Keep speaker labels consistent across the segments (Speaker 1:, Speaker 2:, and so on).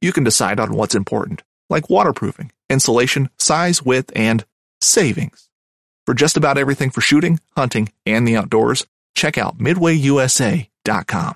Speaker 1: you can decide on what's important, like waterproofing, insulation, size, width, and savings. For just about everything for shooting, hunting, and the outdoors, check out midwayusa.com.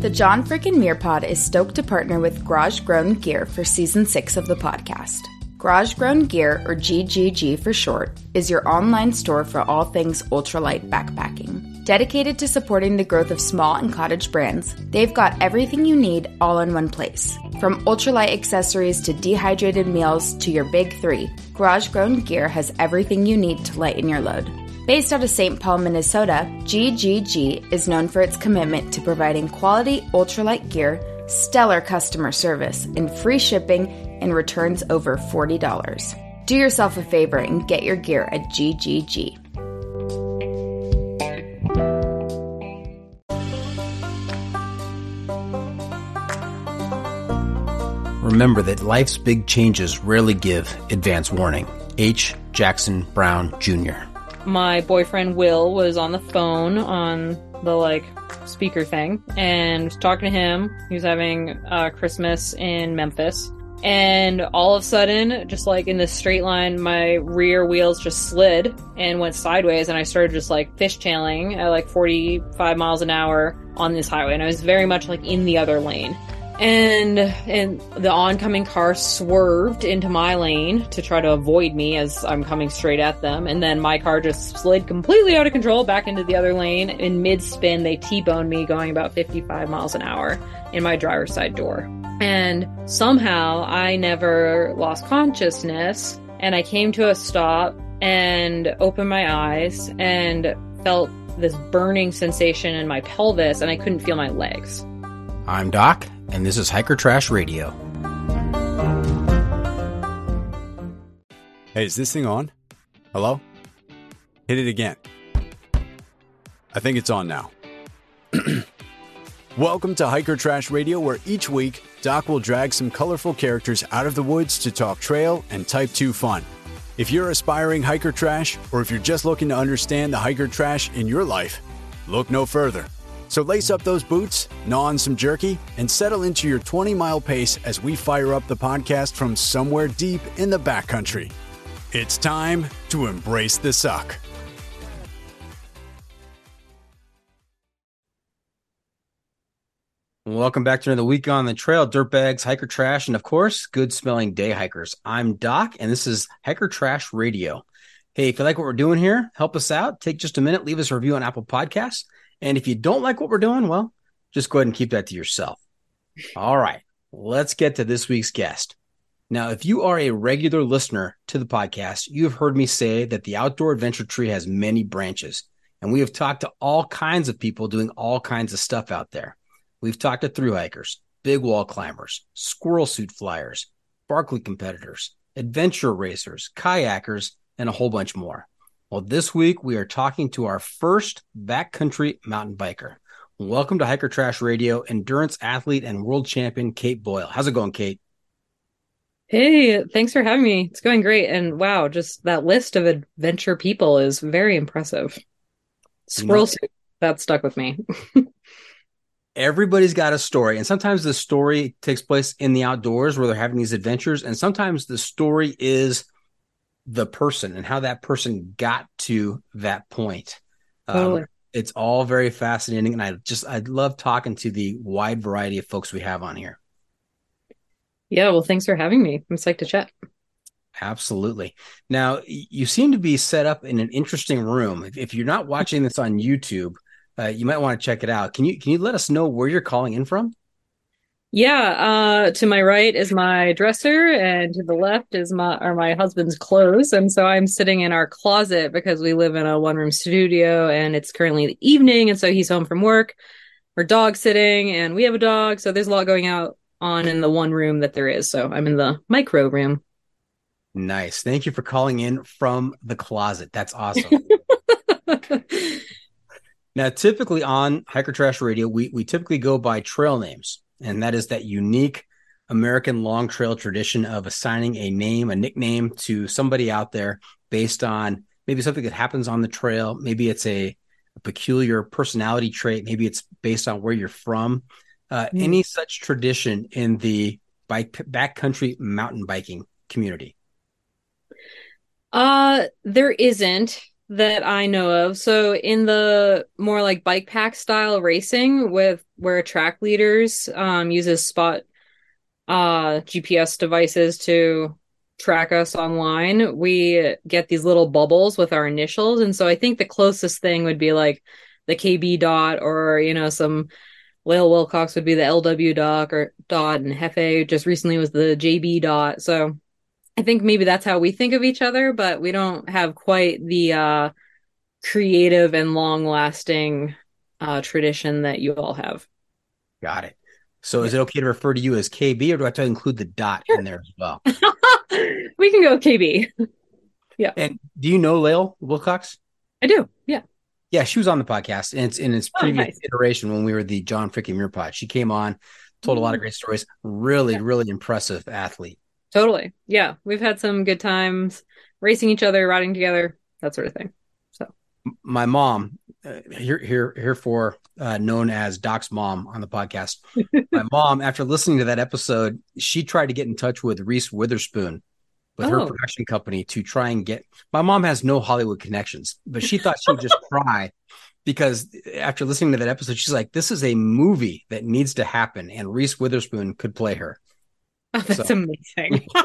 Speaker 2: The John Frickin' Muir Pod is stoked to partner with Garage Grown Gear for season six of the podcast. Garage Grown Gear, or GGG for short, is your online store for all things ultralight backpacking. Dedicated to supporting the growth of small and cottage brands, they've got everything you need all in one place. From ultralight accessories to dehydrated meals to your big three, Garage Grown Gear has everything you need to lighten your load. Based out of St. Paul, Minnesota, GGG is known for its commitment to providing quality ultralight gear, stellar customer service, and free shipping and returns over $40. Do yourself a favor and get your gear at GGG.
Speaker 3: Remember that life's big changes rarely give advance warning. H. Jackson Brown Jr.
Speaker 4: My boyfriend Will was on the phone on the like speaker thing and talking to him. He was having uh, Christmas in Memphis. And all of a sudden, just like in this straight line, my rear wheels just slid and went sideways, and I started just like fishtailing at like 45 miles an hour on this highway. And I was very much like in the other lane and and the oncoming car swerved into my lane to try to avoid me as I'm coming straight at them. And then my car just slid completely out of control back into the other lane. In mid spin they T-boned me going about 55 miles an hour in my driver's side door. And somehow I never lost consciousness and I came to a stop and opened my eyes and felt this burning sensation in my pelvis and I couldn't feel my legs.
Speaker 3: I'm Doc, and this is Hiker Trash Radio.
Speaker 5: Hey, is this thing on? Hello? Hit it again. I think it's on now. Welcome to Hiker Trash Radio, where each week Doc will drag some colorful characters out of the woods to talk trail and Type 2 fun. If you're aspiring hiker trash, or if you're just looking to understand the hiker trash in your life, look no further. So lace up those boots, gnaw on some jerky, and settle into your 20 mile pace as we fire up the podcast from somewhere deep in the backcountry. It's time to embrace the suck.
Speaker 3: Welcome back to another week on the trail, dirtbags, hiker trash, and of course, good smelling day hikers. I'm Doc, and this is Hiker Trash Radio. Hey, if you like what we're doing here, help us out. Take just a minute, leave us a review on Apple Podcasts. And if you don't like what we're doing, well, just go ahead and keep that to yourself. All right. let's get to this week's guest. Now, if you are a regular listener to the podcast, you have heard me say that the outdoor adventure tree has many branches. And we have talked to all kinds of people doing all kinds of stuff out there. We've talked to through hikers, big wall climbers, squirrel suit flyers, Barkley competitors, adventure racers, kayakers, and a whole bunch more. Well, this week we are talking to our first backcountry mountain biker. Welcome to Hiker Trash Radio, endurance athlete and world champion Kait Boyle. How's it going, Kait?
Speaker 4: Hey, thanks for having me. It's going great. And wow, just that list of adventure people is very impressive. Squirrel suit, that stuck with me.
Speaker 3: Everybody's got a story, and sometimes the story takes place in the outdoors where they're having these adventures, and sometimes the story is the person and how that person got to that point. Um, totally. It's all very fascinating and i just i love talking to the wide variety of folks we have on here.
Speaker 4: Yeah well thanks for having me. I'm psyched to chat.
Speaker 3: Absolutely. Now you seem to be set up in an interesting room. If, if you're not watching this on youtube uh, you might want to check it out. Can you can you let us know where you're calling in from
Speaker 4: yeah, uh, to my right is my dresser, and to the left is my are my husband's clothes. And so I'm sitting in our closet because we live in a one room studio, and it's currently the evening, and so he's home from work. We're dog sitting, and we have a dog, so there's a lot going out on in the one room that there is. So I'm in the micro room.
Speaker 3: Nice. Thank you for calling in from the closet. That's awesome. now, typically on Hiker Trash Radio, we we typically go by trail names and that is that unique American long trail tradition of assigning a name, a nickname to somebody out there based on maybe something that happens on the trail. Maybe it's a, a peculiar personality trait. Maybe it's based on where you're from. Uh, mm. Any such tradition in the bike backcountry mountain biking community?
Speaker 4: Uh, there isn't that I know of. So in the more like bike pack style racing with where Trackleaders um uses spot uh GPS devices to track us online, we get these little bubbles with our initials. And so I think the closest thing would be like the KB dot or, you know, some Lael Wilcox would be the LW dot or dot and Hefe just recently was the JB dot. So I think maybe that's how we think of each other, but we don't have quite the uh, creative and long lasting uh, tradition that you all have.
Speaker 3: Got it. So is it okay to refer to you as KB or do I have to include the dot sure. in there as well?
Speaker 4: we can go KB. yeah.
Speaker 3: And do you know Lael Wilcox?
Speaker 4: I do. Yeah.
Speaker 3: Yeah, she was on the podcast and it's in its oh, previous nice. iteration when we were the John freaking Muir pod. She came on, told a lot of mm. great stories. Really, yeah. really impressive athlete.
Speaker 4: Totally. Yeah. We've had some good times racing each other, riding together, that sort of thing. So
Speaker 3: my mom, uh, here, here, here for uh, known as Doc's mom on the podcast. my mom, after listening to that episode, she tried to get in touch with Reese Witherspoon with oh. her production company to try and get. My mom has no Hollywood connections, but she thought she would just cry because after listening to that episode, she's like, "This is a movie that needs to happen, and Reese Witherspoon could play her."
Speaker 4: Oh, that's so. amazing.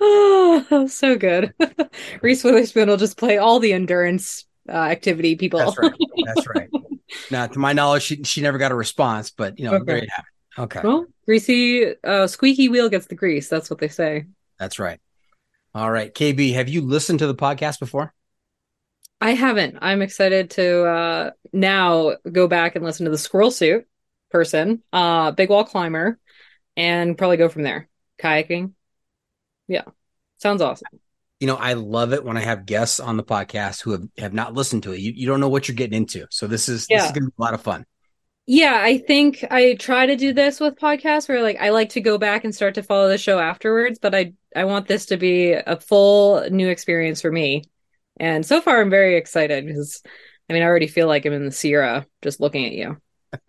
Speaker 4: oh, so good. Reese Witherspoon will just play all the endurance uh, activity people.
Speaker 3: That's right. That's right. now, to my knowledge, she, she never got a response, but you know, okay. there you have it. Okay.
Speaker 4: Well, greasy, uh, squeaky wheel gets the grease. That's what they say.
Speaker 3: That's right. All right. KB, have you listened to the podcast before?
Speaker 4: I haven't. I'm excited to uh, now go back and listen to the squirrel suit person, uh, big wall climber and probably go from there. Kayaking. Yeah. Sounds awesome.
Speaker 3: You know, I love it when I have guests on the podcast who have, have not listened to it. You, you don't know what you're getting into. So this is yeah. this is gonna be a lot of fun.
Speaker 4: Yeah, I think I try to do this with podcasts where like I like to go back and start to follow the show afterwards, but I I want this to be a full new experience for me. And so far I'm very excited because I mean I already feel like I'm in the Sierra just looking at you.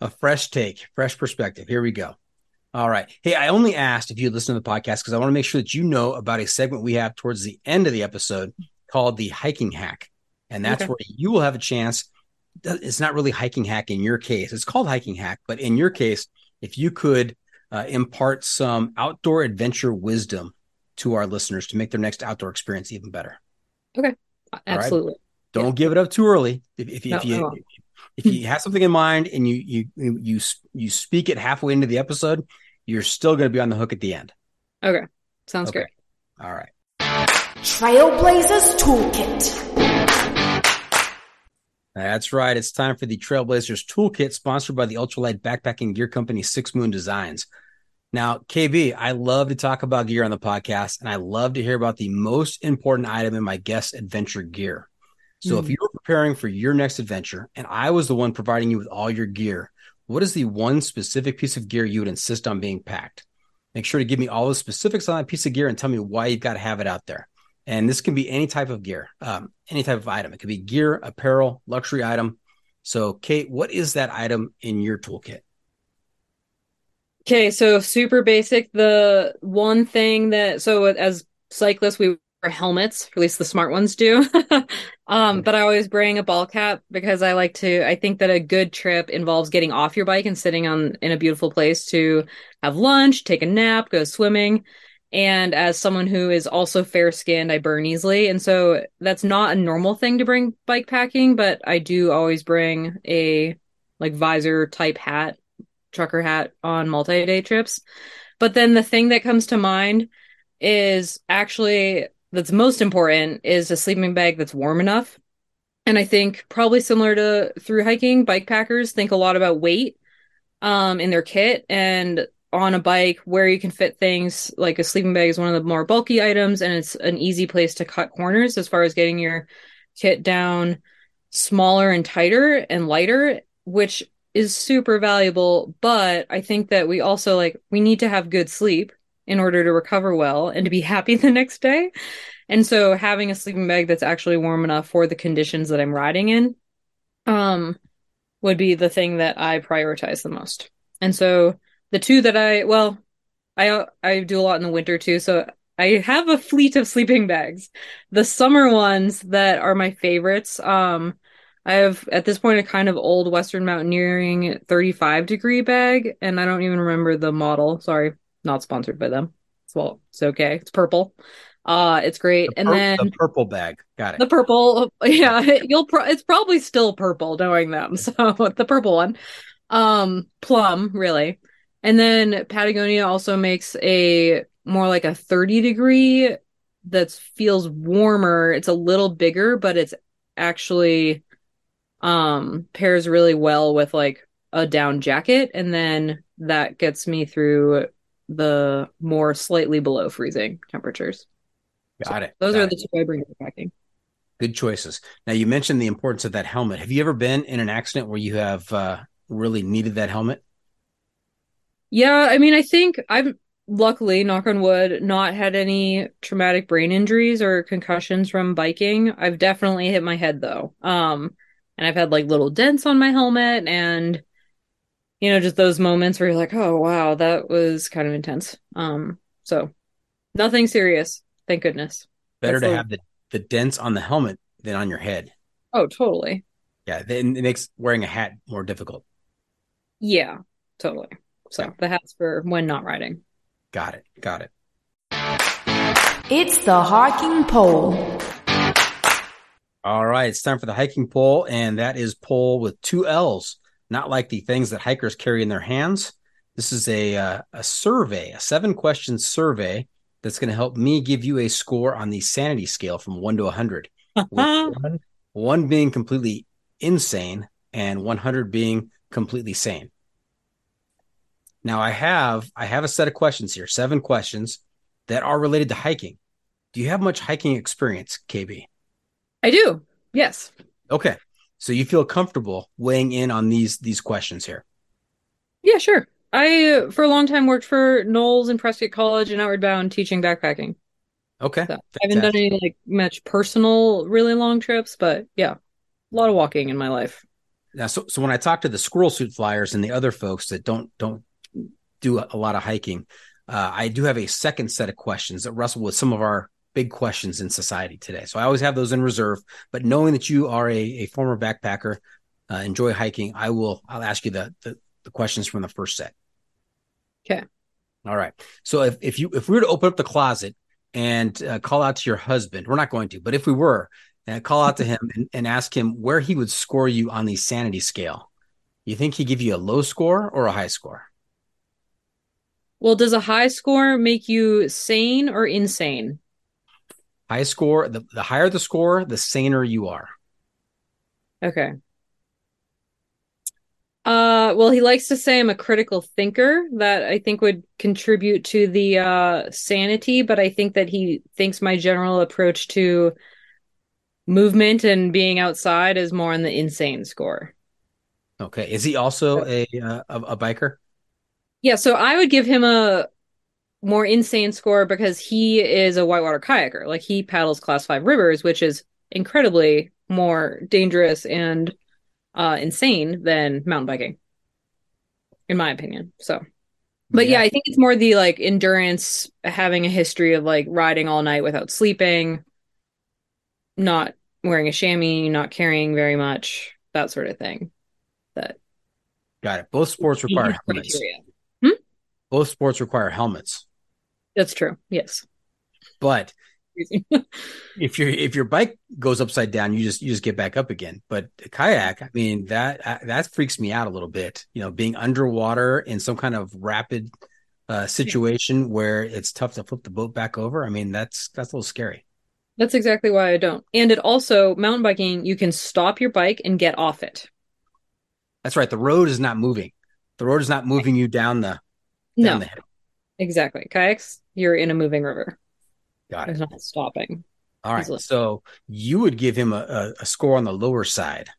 Speaker 3: a fresh take, fresh perspective. Here we go. All right. Hey, I only asked if you listen to the podcast because I want to make sure that you know about a segment we have towards the end of the episode called the hiking hack. And that's okay. where you will have a chance. It's not really hiking hack in your case. It's called hiking hack, but in your case, if you could uh, impart some outdoor adventure wisdom to our listeners to make their next outdoor experience even better.
Speaker 4: Okay. Absolutely.
Speaker 3: Right? Don't yeah. give it up too early. If, if, no, if you If you have something in mind and you you you you speak it halfway into the episode, you're still going to be on the hook at the end.
Speaker 4: Okay. Sounds
Speaker 3: Okay.
Speaker 4: great.
Speaker 3: All right.
Speaker 6: Trailblazers Toolkit.
Speaker 3: That's right. It's time for the Trailblazers Toolkit, sponsored by the ultralight backpacking gear company Six Moon Designs. Now, KB, I love to talk about gear on the podcast, and I love to hear about the most important item in my guest adventure gear. So, if
Speaker 4: Mhm.
Speaker 3: you're preparing for your next adventure, and I was the one providing you with all your gear, what is the one specific piece of gear you would insist on being packed? Make sure to give me all the specifics on that piece of gear and tell me why you've got to have it out there. And this can be any type of gear, um, any type of item. It could be gear, apparel, luxury item. So, Kait, what is that item in your toolkit?
Speaker 4: Okay, so super basic. The one thing that so as cyclists we helmets, at least the smart ones do. um, but I always bring a ball cap because I like to I think that a good trip involves getting off your bike and sitting on in a beautiful place to have lunch, take a nap, go swimming. And as someone who is also fair skinned, I burn easily. And so that's not a normal thing to bring bike packing, but I do always bring a like visor type hat trucker hat on multi-day trips. But then the thing that comes to mind is actually that's most important is a sleeping bag that's warm enough. And I think probably similar to through hiking, bike packers think a lot about weight um in their kit. And on a bike where you can fit things like a sleeping bag is one of the more bulky items and it's an easy place to cut corners as far as getting your kit down smaller and tighter and lighter which is super valuable. But i think that we also like we need to have good sleep in order to recover well and to be happy the next day. And so having a sleeping bag that's actually warm enough for the conditions that i'm riding in um would be the thing that i prioritize the most. And so the two that i well i i do a lot in the winter too. So i have a fleet of sleeping bags. The summer ones that are my favorites um I have at this point a kind of old Western Mountaineering 35 degree bag, and I don't even remember the model. Sorry, not sponsored by them. Well, it's okay. It's purple. Uh, it's great.
Speaker 3: The
Speaker 4: and
Speaker 3: pur-
Speaker 4: then
Speaker 3: the purple bag. Got it.
Speaker 4: the purple, yeah, you'll pro- it's probably still purple knowing them. So the purple one, um, plum really. And then Patagonia also makes a more like a 30 degree that feels warmer. It's a little bigger, but it's actually um pairs really well with like a down jacket and then that gets me through the more slightly below freezing temperatures.
Speaker 3: Got it.
Speaker 4: Those
Speaker 3: Got
Speaker 4: are
Speaker 3: it.
Speaker 4: the two I bring to packing.
Speaker 3: Good choices. Now you mentioned the importance of that helmet. Have you ever been in an accident where you have uh, really needed that helmet?
Speaker 4: Yeah, I mean, I think I've luckily, knock on wood, not had any traumatic brain injuries or concussions from biking. I've definitely hit my head though. Um, and I've had like little dents on my helmet and you know, just those moments where you're like, "Oh, wow, that was kind of intense." Um, so nothing serious, thank goodness.
Speaker 3: Better
Speaker 4: That's
Speaker 3: to
Speaker 4: the-
Speaker 3: have the, the dents on the helmet than on your head.
Speaker 4: Oh, totally.
Speaker 3: Yeah, then it makes wearing a hat more difficult.
Speaker 4: Yeah, totally. So
Speaker 3: Yeah.
Speaker 4: the hat's for when not riding.
Speaker 3: Got it. Got it.
Speaker 6: It's the hiking pole.
Speaker 3: All right, it's time for the hiking pole, and that is pole with two L's, not like the things that hikers carry in their hands. This is a uh, a survey, a seven question survey that's going to help me give you a score on the sanity scale from one to hundred. with one, one being completely insane and 100 being completely sane. Now I have I have a set of questions here, seven questions that are related to hiking. Do you have much hiking experience, KB?
Speaker 4: I do. Yes.
Speaker 3: Okay. So you feel comfortable weighing in on these these questions here.
Speaker 4: Yeah, sure. I uh, for a long time worked for NOLS and Prescott College and Outward Bound teaching backpacking.
Speaker 3: Okay.
Speaker 4: So I haven't done any like much personal, really long trips, but yeah, a lot of walking in my life.
Speaker 3: Now, so, so when I talk to the squirrel suit flyers and the other folks that don't don't do a, a lot of hiking, uh, I do have a second set of questions that wrestle with some of our big questions in society today. So I always have those in reserve. But knowing that you are a, a former backpacker, uh, enjoy hiking, I will I'll ask you the, the the questions from the first set.
Speaker 4: Okay.
Speaker 3: All right. So if if you if we were to open up the closet and uh, call out to your husband, we're not going to, but if we were, and call out to him and, and ask him where he would score you on the sanity scale. You think he'd give you a low score or a high score?
Speaker 4: Well, does a high score make you sane or insane?
Speaker 3: High score, the, the higher the score, the saner you are.
Speaker 4: Okay. Uh, well, he likes to say I'm a critical thinker. That I think would contribute to the uh, sanity, but I think that he thinks my general approach to movement and being outside is more on the insane score.
Speaker 3: Okay. Is he also a uh, a, a biker?
Speaker 4: Yeah, so I would give him a more insane score because he is a whitewater kayaker. Like he paddles class five rivers, which is incredibly more dangerous and uh, insane than mountain biking, in my opinion. So, but yeah.
Speaker 3: Yeah.
Speaker 4: I think it's more the like endurance, having a history of like riding all night without sleeping, not wearing a chamois, not carrying very much, that sort of thing. That
Speaker 3: Got it. Both sports require helmets.
Speaker 4: criteria.
Speaker 3: Both sports require helmets.
Speaker 4: That's true. Yes.
Speaker 3: But if your if your bike goes upside down, you just you just get back up again. But a kayak, I mean that that freaks me out a little bit. You know, being underwater in some kind of rapid uh, situation where it's tough to flip the boat back over. I mean, that's that's a little scary.
Speaker 4: That's exactly why I don't. And it also mountain biking, you can stop your bike and get off it.
Speaker 3: That's right. The road is not moving. The road is not moving you down the down
Speaker 4: No,
Speaker 3: the hill.
Speaker 4: Exactly. Kayaks, you're in a moving river.
Speaker 3: Got
Speaker 4: It's
Speaker 3: it.
Speaker 4: not stopping.
Speaker 3: All right.
Speaker 4: easily.
Speaker 3: So you would give him a, a, a score on the lower side.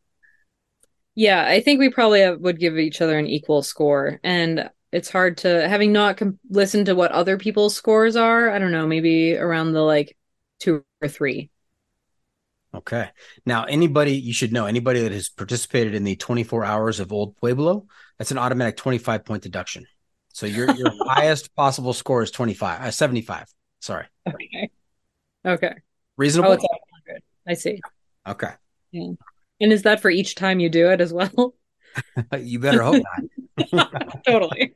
Speaker 4: Yeah, I think we probably have, would give each other an equal score. And it's hard to, having not com- listened to what other people's scores are, I don't know, maybe around the like two or three.
Speaker 3: Okay. Now, anybody you should know, anybody that has participated in the 24 hours of Old Pueblo, that's an automatic 25 point deduction. So your your highest possible score is 25, uh, 75. Sorry.
Speaker 4: Okay. Okay.
Speaker 3: Reasonable?
Speaker 4: Oh, it's 100. I see.
Speaker 3: okay.
Speaker 4: And is that for each time you do it as well?
Speaker 3: you better hope not.
Speaker 4: totally.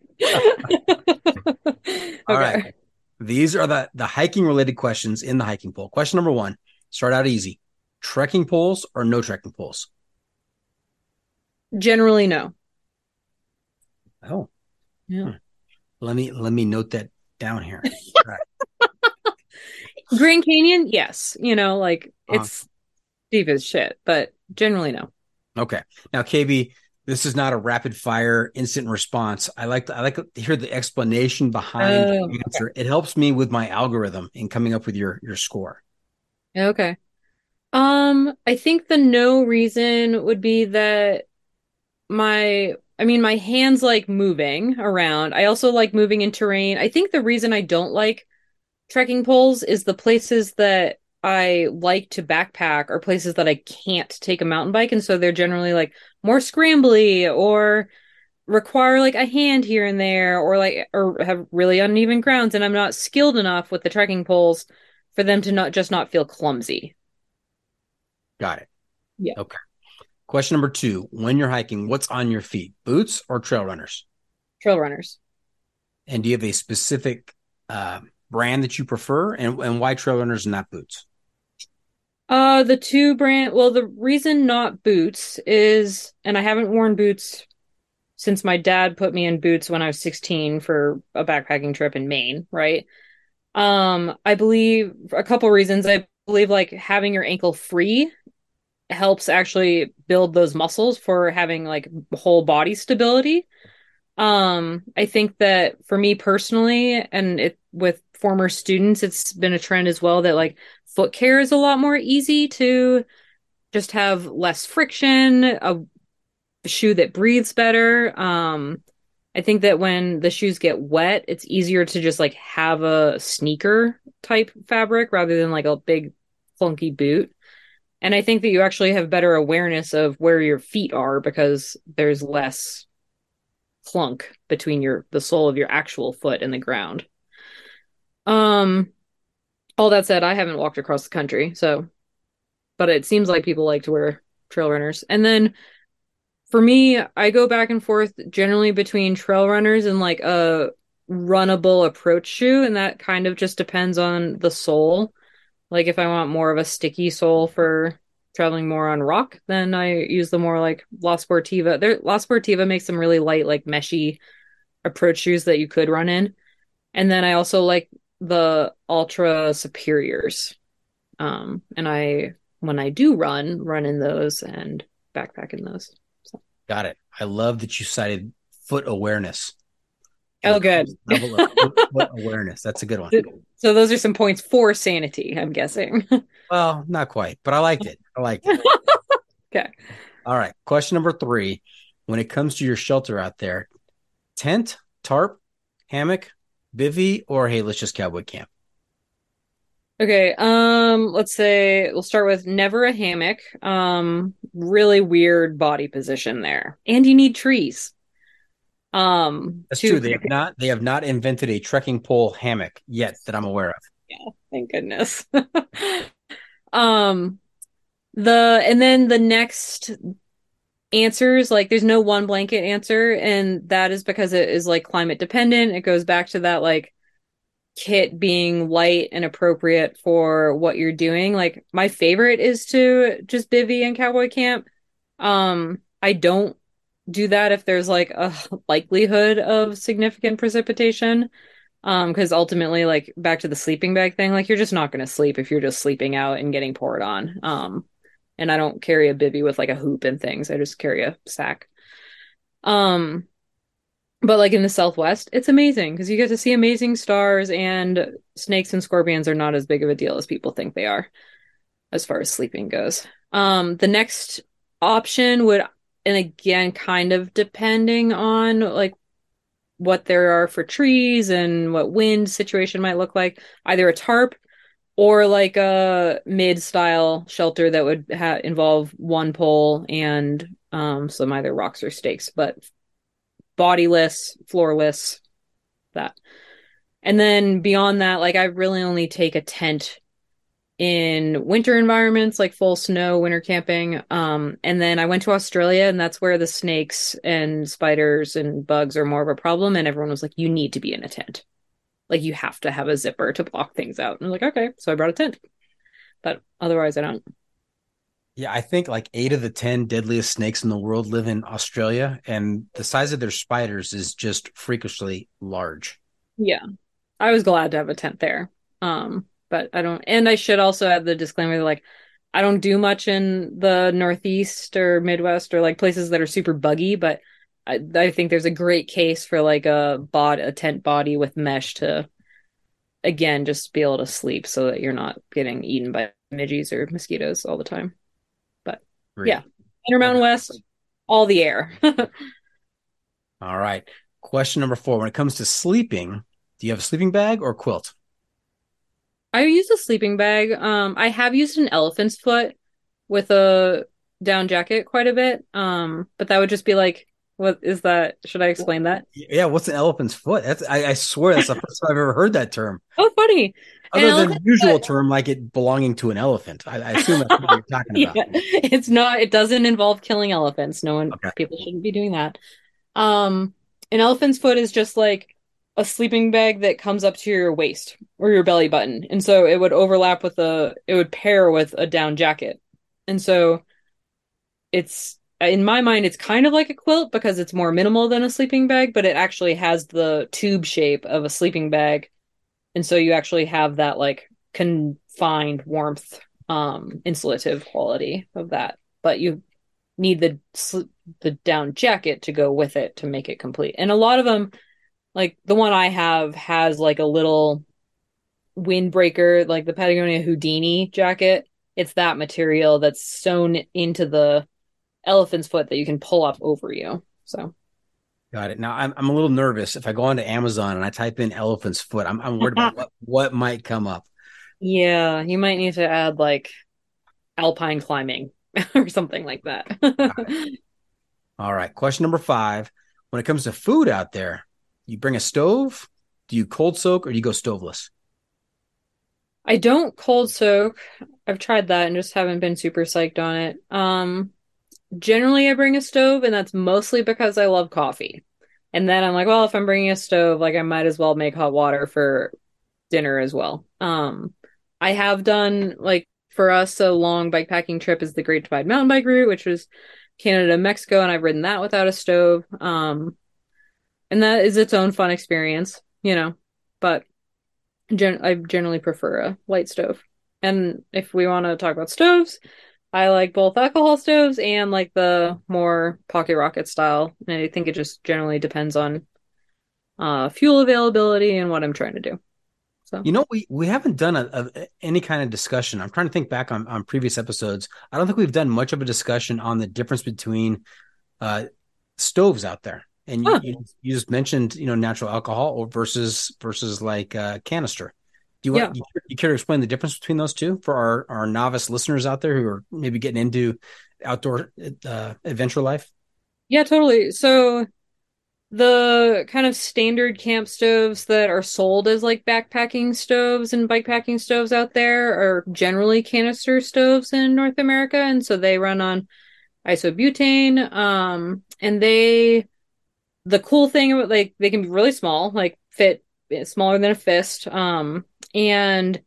Speaker 3: All
Speaker 4: okay.
Speaker 3: right. These are the the hiking related questions in the hiking poll. Question number 1. Start out easy. Trekking poles or no trekking poles?
Speaker 4: Generally, no.
Speaker 3: Oh,
Speaker 4: Yeah.
Speaker 3: Let me let me note that down here.
Speaker 4: Grand Canyon, yes. You know, like
Speaker 3: Uh-huh.
Speaker 4: it's deep as shit, but generally, no.
Speaker 3: Okay. Now, KB, this is not a rapid fire instant response. I like to, I like to hear the explanation behind
Speaker 4: Oh,
Speaker 3: the answer. It helps me with my algorithm in coming up with your your score.
Speaker 4: Okay. Um, I think the no reason would be that my, I mean, my hands like moving around. I also like moving in terrain. I think the reason I don't like trekking poles is the places that I like to backpack are places that I can't take a mountain bike. And so they're generally like more scrambly or require like a hand here and there or like, or have really uneven grounds. And I'm not skilled enough with the trekking poles for them to not just not feel clumsy.
Speaker 3: Got it.
Speaker 4: Yeah.
Speaker 3: Okay. Question number two: When you're hiking, what's on your feet? Boots or trail runners?
Speaker 4: Trail runners.
Speaker 3: And do you have a specific uh, brand that you prefer, and and why trail runners and not boots?
Speaker 4: Uh, the two brand, well, the reason not boots is, and I haven't worn boots since my dad put me in boots when I was 16 for a backpacking trip in Maine, right? Um, I believe a couple reasons. I believe like having your ankle free helps actually build those muscles for having like whole body stability. Um, I think that for me personally, and it with former students, it's been a trend as well that like foot care is a lot more easy to just have less friction, a shoe that breathes better. Um, I think that when the shoes get wet, it's easier to just like have a sneaker type fabric rather than like a big clunky boot. And I think that you actually have better awareness of where your feet are because there's less clunk between your the sole of your actual foot and the ground. Um all that said, I haven't walked across the country, so but it seems like people like to wear trail runners. And then for me, I go back and forth generally between trail runners and like a runnable approach shoe, and that kind of just depends on the sole. Like if I want more of a sticky sole for traveling more on rock, then I use the more like La Sportiva. There, La Sportiva makes some really light, like meshy approach shoes that you could run in. And then I also like the Altra Superiors. Um, and I, when I do run, run in those and backpack in those. So.
Speaker 3: Got it. I love that you cited foot awareness.
Speaker 4: Oh, good.
Speaker 3: Level of awareness. That's a good one.
Speaker 4: So those are some points for sanity, I'm guessing.
Speaker 3: Well, not quite, but I liked it. I liked it.
Speaker 4: okay.
Speaker 3: All right. Question number three. When it comes to your shelter out there, tent, tarp, hammock, bivy, or hey, let's just cowboy camp.
Speaker 4: Okay, um, let's say we'll start with never a hammock. Um, really weird body position there. And you need trees. Um
Speaker 3: That's
Speaker 4: to-
Speaker 3: true. They have not they have not invented a trekking pole hammock yet that I'm aware of.
Speaker 4: Yeah, thank goodness. um the and then the next answers like there's no one blanket answer and that is because it is like climate dependent. It goes back to that like kit being light and appropriate for what you're doing. Like my favorite is to just bivy and cowboy camp. Um I don't do that if there's like a likelihood of significant precipitation. Um, because ultimately, like back to the sleeping bag thing, like you're just not gonna sleep if you're just sleeping out and getting poured on. Um, and I don't carry a bivy with like a hoop and things. I just carry a sack. Um, but like in the Southwest, it's amazing because you get to see amazing stars and snakes and scorpions are not as big of a deal as people think they are as far as sleeping goes. Um, the next option would, and again, kind of depending on like what there are for trees and what wind situation might look like, either a tarp or like a mid style shelter that would ha- involve one pole and um, some either rocks or stakes, but bodiless, floorless, that. And then beyond that, like I really only take a tent in winter environments like full snow winter camping. Um and then i went to australia and that's where the snakes and spiders and bugs are more of a problem. And everyone was like you need to be in a tent. Like you have to have a zipper to block things out. And i was like okay. So i brought a tent. But otherwise i don't.
Speaker 3: Yeah, I think like eight of the 10 deadliest snakes in the world live in Australia, and the size of their spiders is just freakishly large.
Speaker 4: yeah. I was glad to have a tent there. Um but i don't and i should also add the disclaimer that, like i don't do much in the northeast or midwest or like places that are super buggy but i, I think there's a great case for like a bod a tent body with mesh to again just be able to sleep so that you're not getting eaten by midges or mosquitoes all the time
Speaker 3: Great.
Speaker 4: Yeah. intermountain west all the air
Speaker 3: All right. Question number four. When it comes to sleeping, do you have a sleeping bag or quilt?
Speaker 4: I use a sleeping bag. Um, I have used an elephant's foot with a down jacket quite a bit. Um, but that would just be like, what is that? Should I explain that?
Speaker 3: Yeah, what's an elephant's foot? That's I, I swear that's the first time I've ever heard that term.
Speaker 4: Oh, funny. An
Speaker 3: Other than the usual
Speaker 4: foot-
Speaker 3: term, like it belonging to an elephant. I, I assume that's what you're talking
Speaker 4: Yeah,
Speaker 3: about.
Speaker 4: it's not. It doesn't involve killing elephants. No one.
Speaker 3: Okay.
Speaker 4: People shouldn't be doing that. Um, an elephant's foot is just like a sleeping bag that comes up to your waist or your belly button, and so it would overlap with a. It would pair with a down jacket, and so it's in my mind it's kind of like a quilt because it's more minimal than a sleeping bag, but it actually has the tube shape of a sleeping bag, and so you actually have that like confined warmth um insulative quality of that. But you need the the down jacket to go with it to make it complete. And a lot of them like the one i have has like a little windbreaker like the patagonia houdini jacket it's that material that's sewn into the elephant's foot that you can pull up over you so
Speaker 3: Got it. Now I'm I'm a little nervous if I go onto Amazon and I type in elephant's foot. I'm I'm worried about what, what might come up.
Speaker 4: yeah you might need to add like alpine climbing or something like that
Speaker 3: All right. Question number five. When it comes to food out there, you bring a stove? Do you cold soak or do you go stoveless?
Speaker 4: I don't cold soak. I've tried that and just haven't been super psyched on it. Um, generally I bring a stove and that's mostly because I love coffee. And then I'm like, well, if I'm bringing a stove, like I might as well make hot water for dinner as well. Um, I have done like for us, a long bikepacking trip is the Great Divide Mountain Bike Route, which was Canada, Mexico, and I've ridden that without a stove. Um, and that is its own fun experience, you know. But gen- I generally prefer a light stove. And if we want to talk about stoves, I like both alcohol stoves and like the more pocket rocket style. And I think it just generally depends on uh, fuel availability and what I'm trying to do. So
Speaker 3: You know, we we haven't done a, a any kind of discussion. I'm trying to think back on on previous episodes. I don't think we've done much of a discussion on the difference between uh, stoves out there. And you,
Speaker 4: Huh.
Speaker 3: you, you just mentioned, you know, natural alcohol or versus versus like uh, canister. Do you want you, you care to explain the difference between those two for our our novice listeners out there who are maybe getting into outdoor uh, adventure life?
Speaker 4: Yeah, totally. So the kind of standard camp stoves that are sold as like backpacking stoves and bikepacking stoves out there are generally canister stoves in North America, and so they run on isobutane. Um, and they, the cool thing about like they can be really small, like fit smaller than a fist. Um, and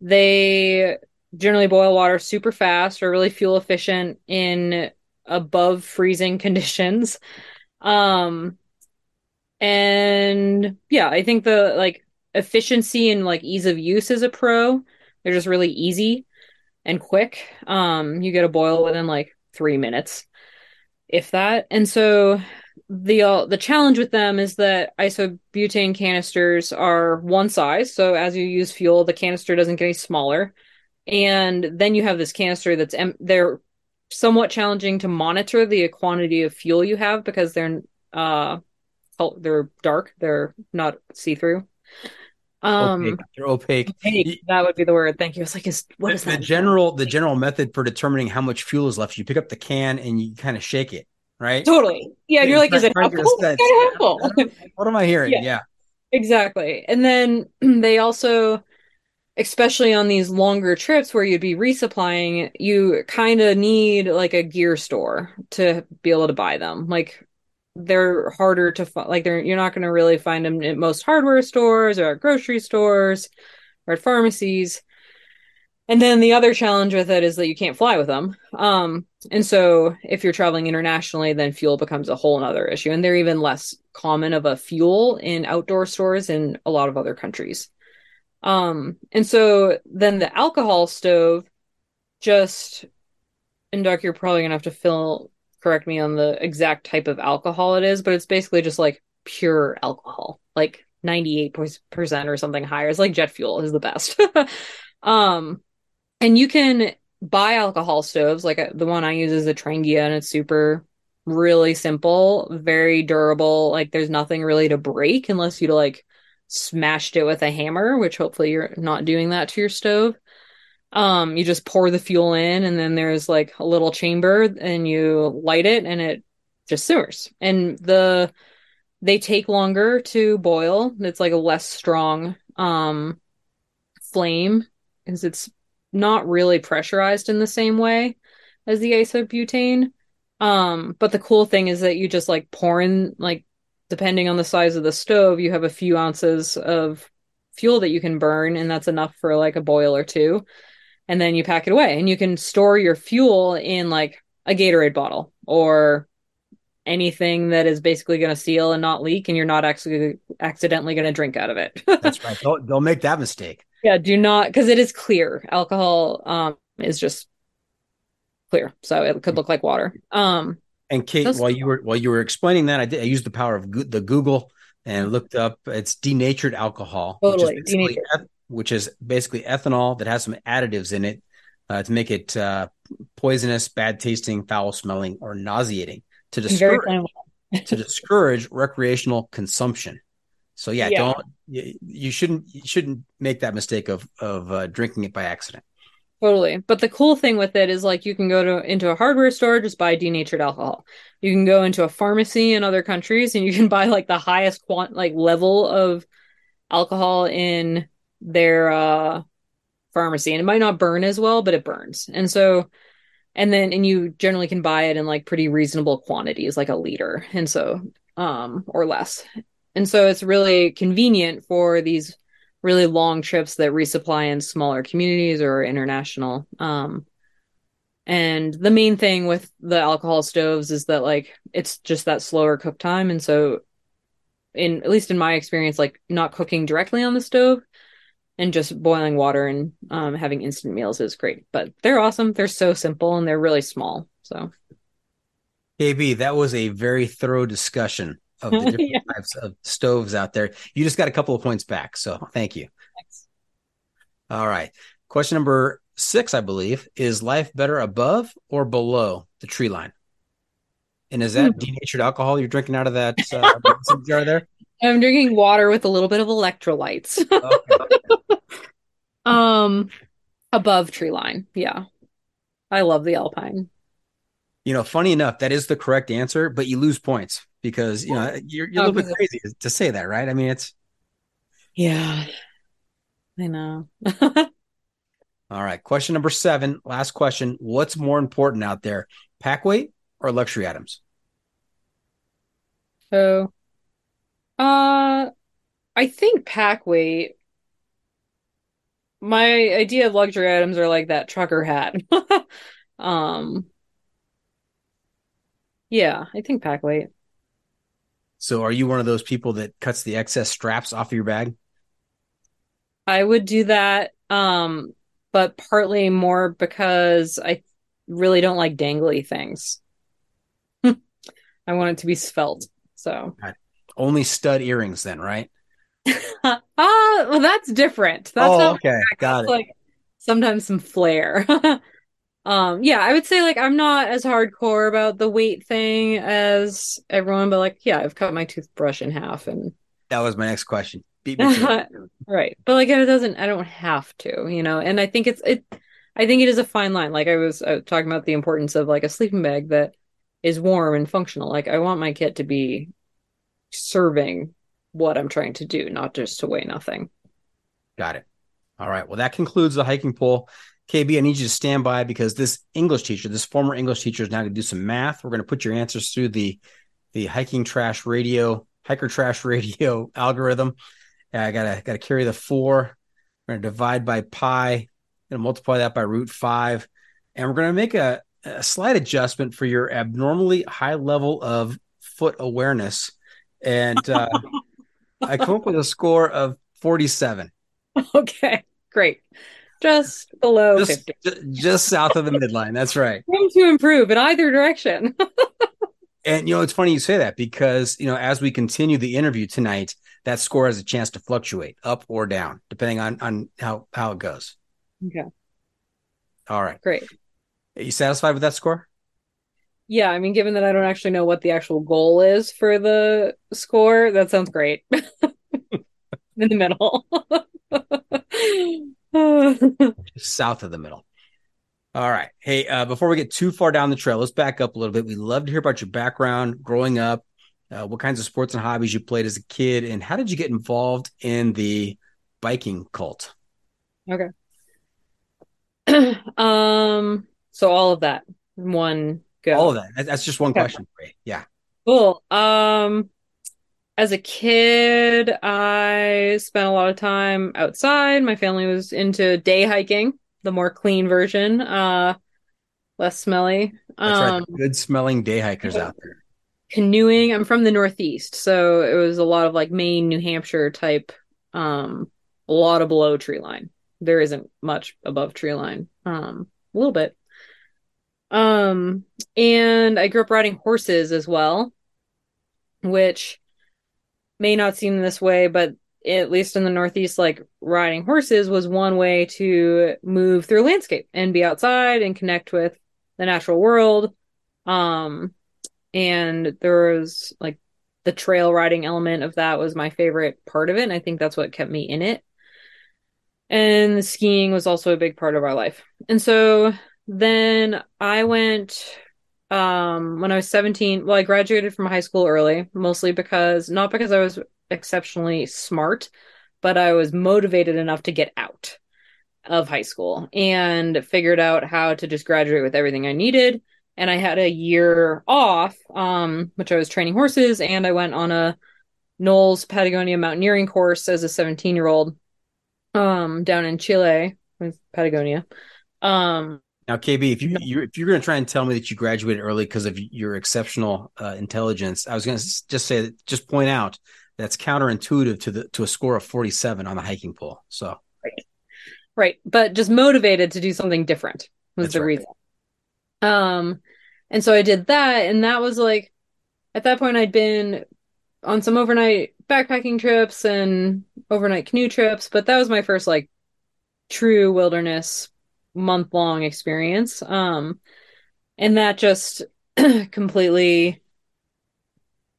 Speaker 4: they generally boil water super fast or really fuel efficient in above freezing conditions. Um, and yeah, I think the like efficiency and like ease of use is a pro. They're just really easy and quick. Um, you get a boil within like three minutes, if that. And so the uh, the challenge with them is that isobutane canisters are one size. So as you use fuel, the canister doesn't get any smaller. And then you have this canister that's em- they're somewhat challenging to monitor the quantity of fuel you have because they're uh they're dark, they're not see through. Um,
Speaker 3: opaque. They're opaque.
Speaker 4: opaque, that would be the word. Thank you. it's like, is what is
Speaker 3: the,
Speaker 4: is
Speaker 3: the
Speaker 4: that?
Speaker 3: general the general method for determining how much fuel is left? You pick up the can and you kind of shake it, right?
Speaker 4: Totally. Yeah, and you're like, is it helpful? helpful?
Speaker 3: What am I hearing?
Speaker 4: Yeah.
Speaker 3: Yeah.
Speaker 4: Exactly. And then they also, especially on these longer trips where you'd be resupplying, you kind of need like a gear store to be able to buy them. Like they're harder to find, like they're, you're not going to really find them at most hardware stores or at grocery stores or at pharmacies. And then the other challenge with it is that you can't fly with them. Um, and so if you're traveling internationally, then fuel becomes a whole nother issue. And they're even less common of a fuel in outdoor stores in a lot of other countries. Um, and so then the alcohol stove just, and Doc, you're probably gonna have to fill correct me on the exact type of alcohol it is, but it's basically just like pure alcohol, like 98% or something higher. It's like jet fuel is the best. um, and you can buy alcohol stoves, like uh, the one I use is a Trangia, and it's super really simple, very durable. Like there's nothing really to break unless you like smashed it with a hammer, which hopefully you're not doing that to your stove. Um, you just pour the fuel in, and then there's like a little chamber, and you light it, and it just simmers. And the they take longer to boil. It's like a less strong um flame because it's not really pressurized in the same way as the isobutane. Um, but the cool thing is that you just like pour in like depending on the size of the stove, you have a few ounces of fuel that you can burn, and that's enough for like a boil or two. And then you pack it away, and you can store your fuel in like a Gatorade bottle or anything that is basically going to seal and not leak, and you're not actually accidentally going to drink out of it.
Speaker 3: That's right. Don't, they'll make that mistake.
Speaker 4: Yeah, do not because it is clear. Alcohol um is just clear, so it could look like water. Um,
Speaker 3: And Kait,
Speaker 4: Those-
Speaker 3: while you were while you were explaining that, I did I used the power of go- the Google and looked up. It's denatured alcohol,
Speaker 4: Totally,
Speaker 3: which is basically,
Speaker 4: denatured.
Speaker 3: eth- which is basically ethanol that has some additives in it uh, to make it uh, poisonous, bad tasting, foul smelling, or nauseating to discourage to discourage recreational consumption. So yeah,
Speaker 4: Yeah.
Speaker 3: don't you, you shouldn't you shouldn't make that mistake of of uh, drinking it by accident.
Speaker 4: Totally. But the cool thing with it is like you can go to into a hardware store, just buy denatured alcohol. You can go into a pharmacy in other countries and you can buy like the highest quant like level of alcohol in their uh pharmacy. And it might not burn as well, but it burns. And so and then and you generally can buy it in like pretty reasonable quantities, like a liter. And so um or less. And so it's really convenient for these really long trips that resupply in smaller communities or international. Um, and the main thing with the alcohol stoves is that like it's just that slower cook time, and so in at least in my experience, like not cooking directly on the stove and just boiling water and um, having instant meals is great. But they're awesome. They're so simple and they're really small. So,
Speaker 3: KB, that was a very thorough discussion of the different yeah. types of stoves out there. You just got a couple of points back. So, thank you. Thanks. All right. Question number six, I believe, is life better above or below the tree line? And is that mm. denatured alcohol you're drinking out of that uh, jar there?
Speaker 4: I'm drinking water with a little bit of electrolytes. okay. um, above tree line. Yeah, I love the alpine.
Speaker 3: You know, funny enough, that is the correct answer, but you lose points because you know you're, you're a little bit crazy to say that, right? I mean, it's
Speaker 4: yeah, I know.
Speaker 3: All right, question number seven, last question. What's more important out there, pack weight or luxury items?
Speaker 4: So, uh, I think pack weight. My idea of luxury items are like that trucker hat. um, yeah, I think pack weight.
Speaker 3: So, are you one of those people that cuts the excess straps off of your bag?
Speaker 4: I would do that, um, but partly more because I really don't like dangly things. I want it to be svelte. So
Speaker 3: only stud earrings then, right?
Speaker 4: ah, well, that's different. That's
Speaker 3: oh, okay. Got it.
Speaker 4: Like sometimes some flair. um, yeah, I would say like I'm not as hardcore about the weight thing as everyone, but like, yeah, I've cut my toothbrush in half, and
Speaker 3: that was my next question.
Speaker 4: right, but like it doesn't. I don't have to, you know. And I think it's it. I think it is a fine line. Like I was uh, talking about the importance of like a sleeping bag that is warm and functional. Like I want my kit to be serving what I'm trying to do, not just to weigh nothing.
Speaker 3: Got it. All right. Well, that concludes the hiking poll. KB, I need you to stand by because this English teacher, this former English teacher, is now going to do some math. We're going to put your answers through the the hiking trash radio, hiker trash radio algorithm. I gotta gotta carry the four. We're gonna divide by pi, and multiply that by root five, and we're gonna make a a slight adjustment for your abnormally high level of foot awareness. And uh, I come up with a score of 47.
Speaker 4: Okay, great. Just below
Speaker 3: just, 50. Just south of the midline. That's right.
Speaker 4: Room to improve in either direction.
Speaker 3: and you know, it's funny you say that because you know, as we continue the interview tonight, that score has a chance to fluctuate up or down, depending on on how how it goes.
Speaker 4: Okay.
Speaker 3: All right.
Speaker 4: Great.
Speaker 3: Are you satisfied with that score?
Speaker 4: Yeah, I mean, given that I don't actually know what the actual goal is for the score, that sounds great. In the middle.
Speaker 3: South of the middle. All right. Hey, uh, before we get too far down the trail, let's back up a little bit. We'd love to hear about your background growing up, uh, what kinds of sports and hobbies you played as a kid, and how did you get involved in the biking cult?
Speaker 4: Okay. um, so all of that one go.
Speaker 3: All of that. That's just one okay. question. Yeah.
Speaker 4: Cool. Um, as a kid, I spent a lot of time outside. My family was into day hiking, the more clean version, uh, less smelly.
Speaker 3: Um, right. Good smelling day hikers out there.
Speaker 4: Canoeing. I'm from the Northeast, so it was a lot of like Maine, New Hampshire type. Um, a lot of below tree line. There isn't much above tree line. Um, a little bit. Um, and I grew up riding horses as well, which may not seem this way, but at least in the Northeast, like riding horses was one way to move through landscape and be outside and connect with the natural world. Um, and there was like the trail riding element of that was my favorite part of it. And I think that's what kept me in it. And skiing was also a big part of our life. And so then I went um when I was 17. Well, I graduated from high school early, mostly because not because I was exceptionally smart, but I was motivated enough to get out of high school and figured out how to just graduate with everything I needed. And I had a year off, um, which I was training horses, and I went on a NOLS Patagonia mountaineering course as a 17 year old um down in Chile with Patagonia. Um
Speaker 3: Now, KB, if you, you if you're going to try and tell me that you graduated early because of your exceptional uh, intelligence, I was going to just say just point out that's counterintuitive to the to a score of 47 on the hiking poll. So
Speaker 4: right, but just motivated to do something different was
Speaker 3: That's
Speaker 4: the
Speaker 3: right.
Speaker 4: reason. Um and so I did that and that was like at that point I'd been on some overnight backpacking trips and overnight canoe trips, but that was my first like true wilderness month long experience. Um, and that just completely,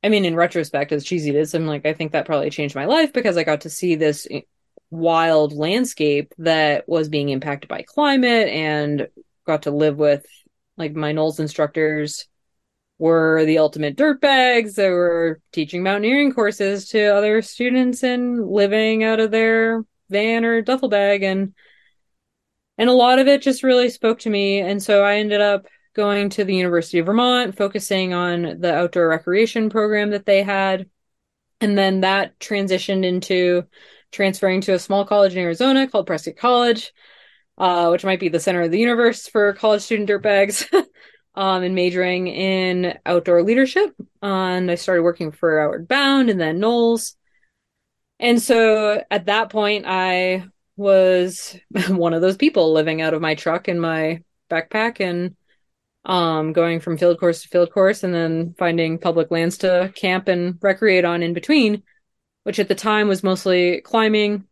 Speaker 4: I mean, in retrospect, as cheesy it is, I'm like, I think that probably changed my life because I got to see this wild landscape that was being impacted by climate and got to live with like my NOLS instructors were the ultimate dirtbags that were teaching mountaineering courses to other students and living out of their van or duffel bag and and a lot of it just really spoke to me and so I ended up going to the University of Vermont focusing on the outdoor recreation program that they had and then that transitioned into transferring to a small college in Arizona called Prescott College uh, which might be the center of the universe for college student dirtbags um, and majoring in outdoor leadership. And I started working for Outward Bound and then NOLS. And so at that point, I was one of those people living out of my truck and my backpack and um, going from field course to field course and then finding public lands to camp and recreate on in between, which at the time was mostly climbing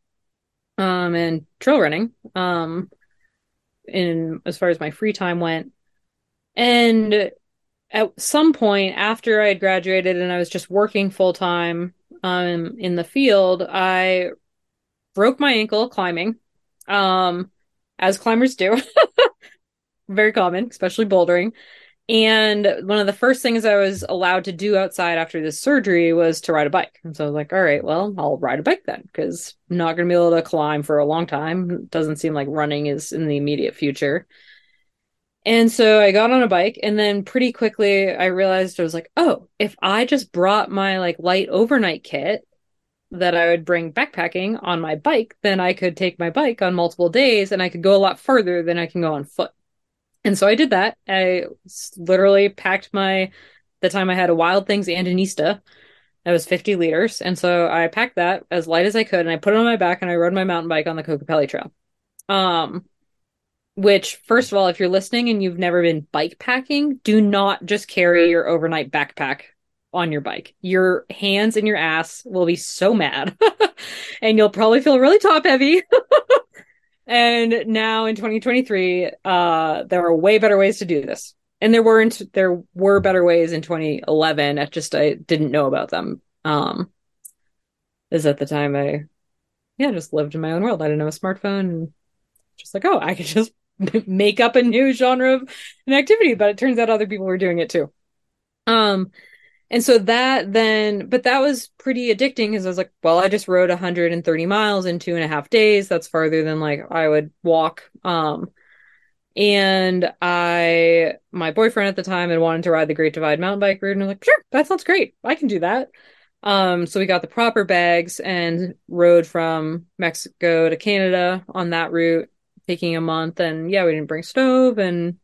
Speaker 4: um, and trail running um, in as far as my free time went. And at some point after I had graduated and I was just working full time um, in the field, I broke my ankle climbing, um, as climbers do. Very common, especially bouldering. And one of the first things I was allowed to do outside after this surgery was to ride a bike. And so I was like, all right, well, I'll ride a bike then, because I'm not going to be able to climb for a long time. It doesn't seem like running is in the immediate future. And so I got on a bike and then pretty quickly I realized I was like, oh, if I just brought my like light overnight kit that I would bring backpacking on my bike, then I could take my bike on multiple days and I could go a lot further than I can go on foot. And so I did that. I literally packed my the time I had a Wild Things and Andinista. That was 50 liters. And so I packed that as light as I could and I put it on my back and I rode my mountain bike on the Kokopelli Trail. Um which first of all if you're listening and you've never been bike packing do not just carry your overnight backpack on your bike. Your hands and your ass will be so mad and you'll probably feel really top heavy. And now in 2023 uh there are way better ways to do this. And there weren't there were better ways in 2011 I just i didn't know about them. Um is at the time i yeah just lived in my own world. I didn't have a smartphone. And just like oh i could just make up a new genre of an activity but it turns out other people were doing it too. Um and so that then but that was pretty addicting because i was like well i just rode 130 miles in two and a half days. That's farther than like i would walk. Um and i my boyfriend at the time had wanted to ride the great divide mountain bike route and i'm like sure that sounds great. I can do that. Um so we got the proper bags and rode from mexico to canada on that route taking a month. And yeah we didn't bring stove and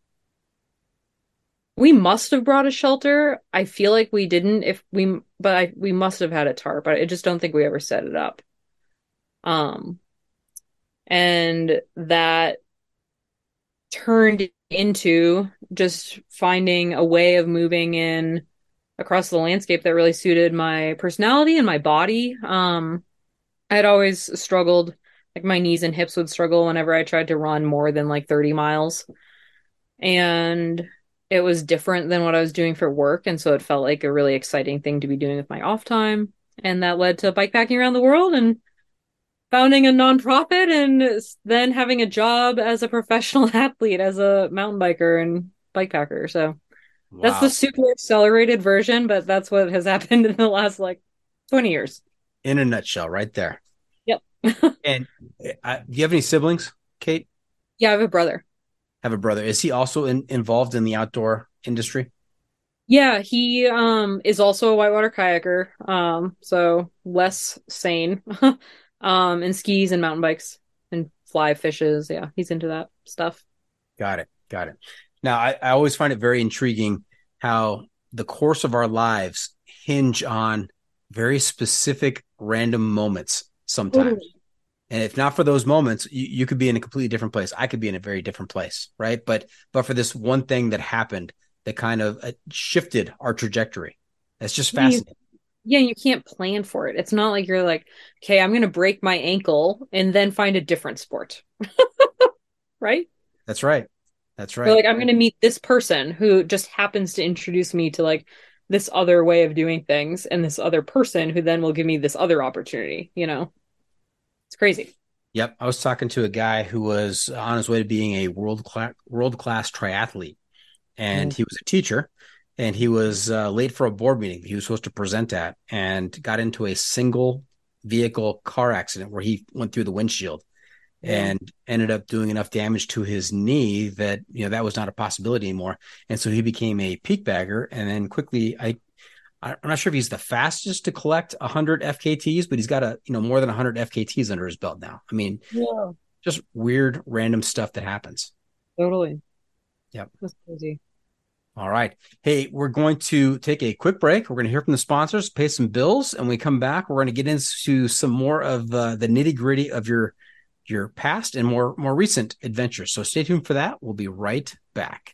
Speaker 4: we must have brought a shelter. I feel like we didn't if we but I, we must have had a tarp. I just don't think we ever set it up. Um and that turned into just finding a way of moving in across the landscape that really suited my personality and my body. Um i had always struggled like my knees and hips would struggle whenever I tried to run more than like 30 miles. And it was different than what I was doing for work. And so it felt like a really exciting thing to be doing with my off time. And that led to bikepacking around the world and founding a nonprofit and then having a job as a professional athlete, as a mountain biker and bikepacker. So that's the super accelerated version, but that's what has happened in the last like 20 years.
Speaker 3: in a nutshell, right there.
Speaker 4: Yep.
Speaker 3: And uh, do you have any siblings, Kait?
Speaker 4: yeah, I have a brother.
Speaker 3: Have a brother. Is he also in, involved in the outdoor industry?
Speaker 4: Yeah, he um is also a whitewater kayaker, um, so less sane, um, and skis and mountain bikes. And fly fishes. Yeah, he's into that stuff.
Speaker 3: Got it. Got it. Now, I, I always find it very intriguing how the course of our lives hinge on very specific random moments sometimes. And if not for those moments, you, you could be in a completely different place. I could be in a very different place, right? But but for this one thing that happened that kind of uh, shifted our trajectory, that's just fascinating.
Speaker 4: Yeah, you can't plan for it. It's not like you're like, okay, I'm going to break my ankle and then find a different sport. right?
Speaker 3: That's right. That's right.
Speaker 4: Or like I'm going to meet this person who just happens to introduce me to like this other way of doing things and this other person who then will give me this other opportunity, you know. It's crazy.
Speaker 3: Yep, I was talking to a guy who was on his way to being a world class world class triathlete, and he was a teacher, and he was uh, late for a board meeting he was supposed to present at, and got into a single vehicle car accident where he went through the windshield, and ended up doing enough damage to his knee that you know that was not a possibility anymore, and so he became a peak bagger, and then quickly I. I'm not sure if he's the fastest to collect 100 FKTs, but he's got a you know more than 100 FKTs under his belt now. I mean,
Speaker 4: Yeah,
Speaker 3: just weird random stuff that happens
Speaker 4: totally.
Speaker 3: Yep.
Speaker 4: That's crazy.
Speaker 3: all right hey we're going to take a quick break we're going to hear from the sponsors pay some bills and when we come back we're going to get into some more of uh, the nitty gritty of your your past and more more recent adventures so stay tuned for that we'll be right back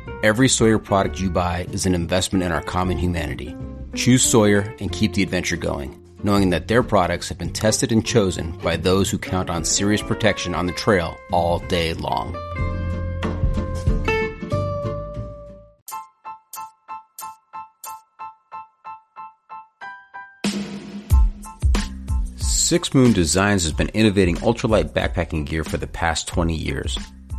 Speaker 3: Every Sawyer product you buy is an investment in our common humanity. Choose Sawyer and keep the adventure going, knowing that their products have been tested and chosen by those who count on serious protection on the trail all day long. Six Moon Designs has been innovating ultralight backpacking gear for the past 20 years.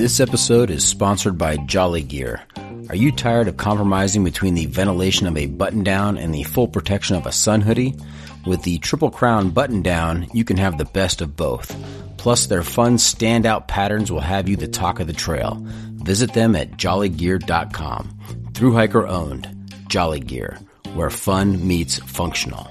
Speaker 3: This episode is sponsored by Jolly Gear. Are you tired of compromising between the ventilation of a button down and the full protection of a sun hoodie? With the Triple Crown button down, you can have the best of both. Plus, their fun standout patterns will have you the talk of the trail. Visit them at jollygear.com. Through hiker owned, Jolly Gear, where fun meets functional.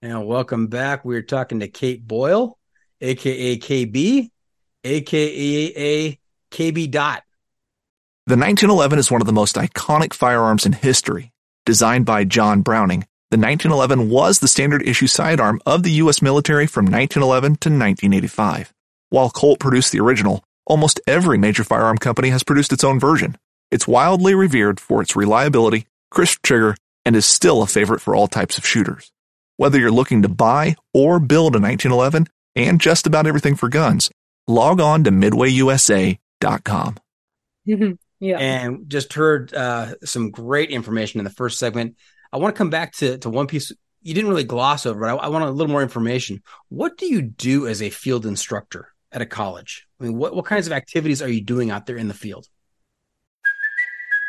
Speaker 3: And welcome back. We're talking to Kait Boyle, aka KB, aka KB Dot.
Speaker 1: The 1911 is one of the most iconic firearms in history. Designed by John Browning, the 1911 was the standard issue sidearm of the U.S. military from 1911 to 1985. While Colt produced the original, almost every major firearm company has produced its own version. It's wildly revered for its reliability, crisp trigger, and is still a favorite for all types of shooters. Whether you're looking to buy or build a 1911 and just about everything for guns, log on to midwayusa.com.
Speaker 4: yeah.
Speaker 3: and just heard uh, some great information in the first segment. I want to come back to to one piece you didn't really gloss over it. I, I want a little more information. What do you do as a field instructor at a college? I mean, what, what kinds of activities are you doing out there in the field?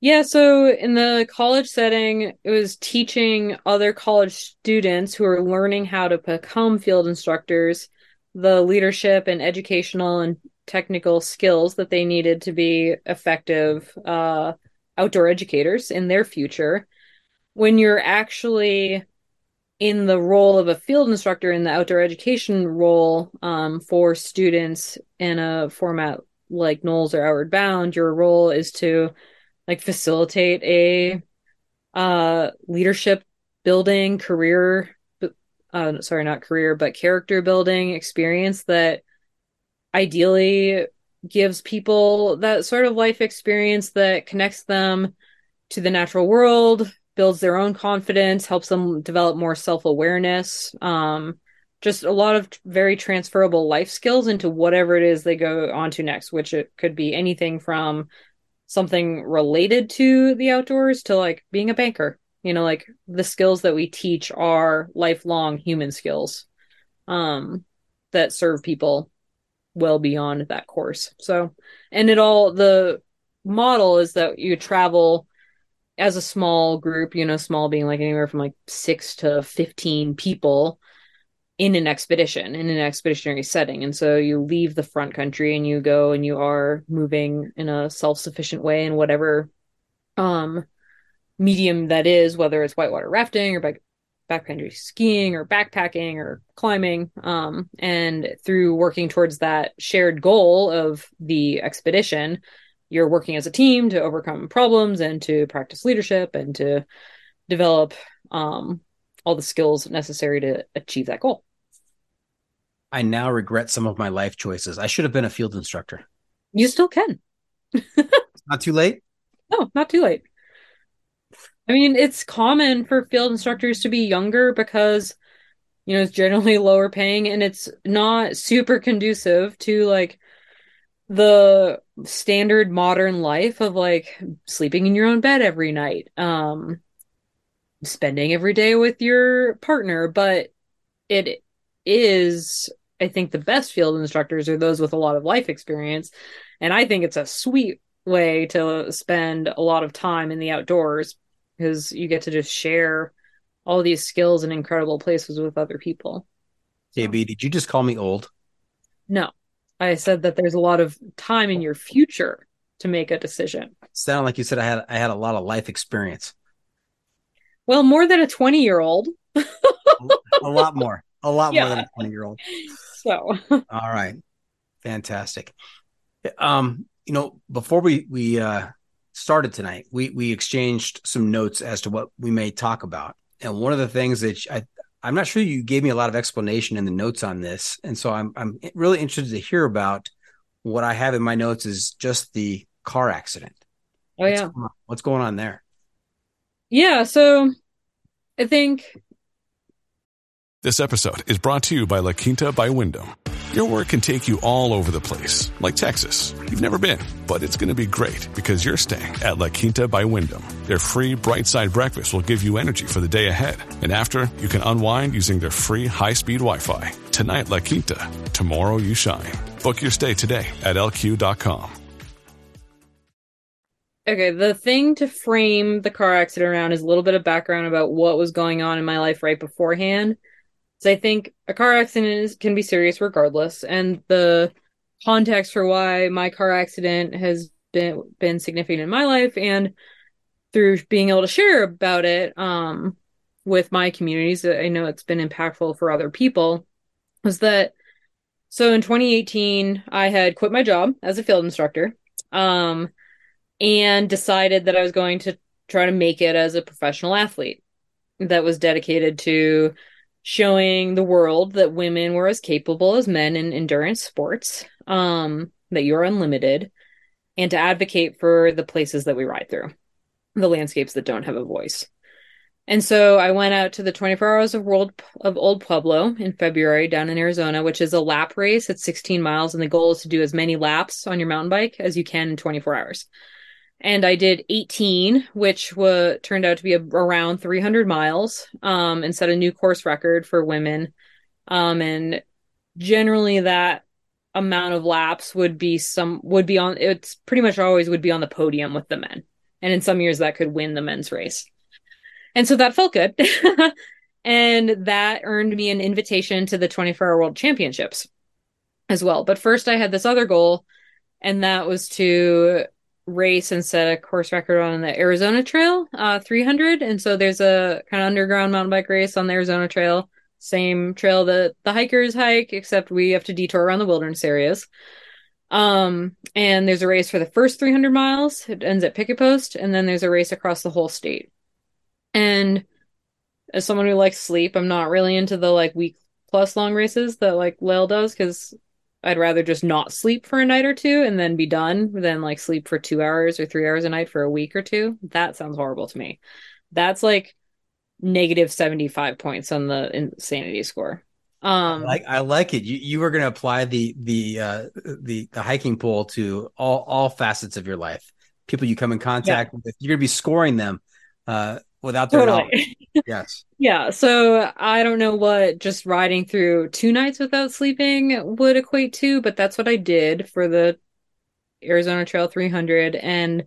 Speaker 4: Yeah, so in the college setting, it was teaching other college students who are learning how to become field instructors the leadership and educational and technical skills that they needed to be effective uh, outdoor educators in their future. When you're actually in the role of a field instructor in the outdoor education role um, for students in a format like NOLS or Outward Bound, your role is to like facilitate a uh leadership building career uh sorry not career but character building experience that ideally gives people that sort of life experience that connects them to the natural world builds their own confidence helps them develop more self-awareness um just a lot of very transferable life skills into whatever it is they go on to next which it could be anything from something related to the outdoors to like being a banker. You know like the skills that we teach are lifelong human skills um that serve people well beyond that course. So and it all the model is that you travel as a small group you know small being like anywhere from like 6 to 15 people in an expedition in an expeditionary setting. And so you leave the front country and you go and you are moving in a self-sufficient way in whatever um medium that is whether it's whitewater rafting or back backcountry skiing or backpacking or climbing. Um and through working towards that shared goal of the expedition you're working as a team to overcome problems and to practice leadership and to develop um all the skills necessary to achieve that goal
Speaker 3: I now regret some of my life choices. I should have been a field instructor.
Speaker 4: You still can.
Speaker 3: not too late?
Speaker 4: No, not too late. I mean, it's common for field instructors to be younger because, you know, it's generally lower paying and it's not super conducive to like the standard modern life of like sleeping in your own bed every night, um, spending every day with your partner. But it is I think the best field instructors are those with a lot of life experience. And I think it's a sweet way to spend a lot of time in the outdoors because you get to just share all these skills in incredible places with other people.
Speaker 3: KB, did you just call me old?
Speaker 4: No. I said that there's a lot of time in your future to make a decision.
Speaker 3: Sound like you said I had I had a lot of life experience.
Speaker 4: Well, more than a 20 year old.
Speaker 3: a lot more. A lot yeah. more than a 20 year old.
Speaker 4: So,
Speaker 3: all right, fantastic. Um, you know, before we we uh, started tonight, we we exchanged some notes as to what we may talk about, and one of the things that I I'm not sure you gave me a lot of explanation in the notes on this, and so I'm I'm really interested to hear about what I have in my notes is just the car accident.
Speaker 4: Oh yeah,
Speaker 3: going what's going on there?
Speaker 4: Yeah, so I think
Speaker 7: this episode is brought to you by La Quinta by Wyndham. Your work can take you all over the place, like Texas. You've never been, but it's going to be great because you're staying at La Quinta by Wyndham. Their free bright side breakfast will give you energy for the day ahead. And after, you can unwind using their free high speed Wi Fi. Tonight, La Quinta. Tomorrow, you shine. Book your stay today at lq.com.
Speaker 4: Okay, the thing to frame the car accident around is a little bit of background about what was going on in my life right beforehand so I think a car accident is, can be serious regardless, and the context for why my car accident has been been significant in my life, and through being able to share about it um, with my communities, I know it's been impactful for other people. Was that so? In 2018, I had quit my job as a field instructor, um, and decided that I was going to try to make it as a professional athlete that was dedicated to showing the world that women were as capable as men in endurance sports, um, that you're unlimited, and to advocate for the places that we ride through, the landscapes that don't have a voice. And so I went out to the 24 Hours of World of Old Pueblo in February down in Arizona, which is a lap race. It's 16 miles, and the goal is to do as many laps on your mountain bike as you can in 24 hours. And I did 18, which turned out to be a, around 300 miles, um, and set a new course record for women. Um, and generally, that amount of laps would be some would be on. It's pretty much always would be on the podium with the men, and in some years that could win the men's race. And so that felt good. and that earned me an invitation to the 24 hour world championships as well. But first, I had this other goal, and that was to race and set a course record on the Arizona Trail uh, 300. And so there's a kind of underground mountain bike race on the Arizona Trail, same trail that the hikers hike, except we have to detour around the wilderness areas. Um, and there's a race for the first 300 miles. It ends at Picketpost, and then there's a race across the whole state. And as someone who likes sleep, I'm not really into the like week plus long races that like Lael does because I'd rather just not sleep for a night or two and then be done than like sleep for two hours or three hours a night for a week or two. That sounds horrible to me. That's like negative 75 points on the insanity score. Um,
Speaker 3: I like I like it. You you were going to apply the the uh the the hiking pole to all all facets of your life. People you come in contact yeah. with, you're going to be scoring them uh without their totally. knowledge. Yes.
Speaker 4: yeah. So I don't know what just riding through two nights without sleeping would equate to, but that's what I did for the Arizona Trail 300. And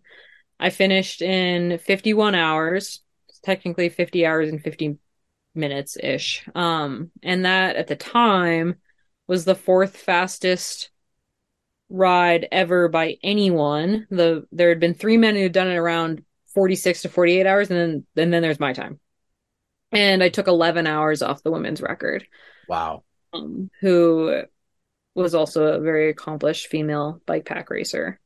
Speaker 4: I finished in 51 hours, technically 50 hours and 50 minutes ish. Um, and that at the time was the fourth fastest ride ever by anyone. The there had been three men who had done it around 46 to 48 hours and then and then there's my time and i took 11 hours off the women's record.
Speaker 3: Wow.
Speaker 4: Um, who was also a very accomplished female bike pack racer.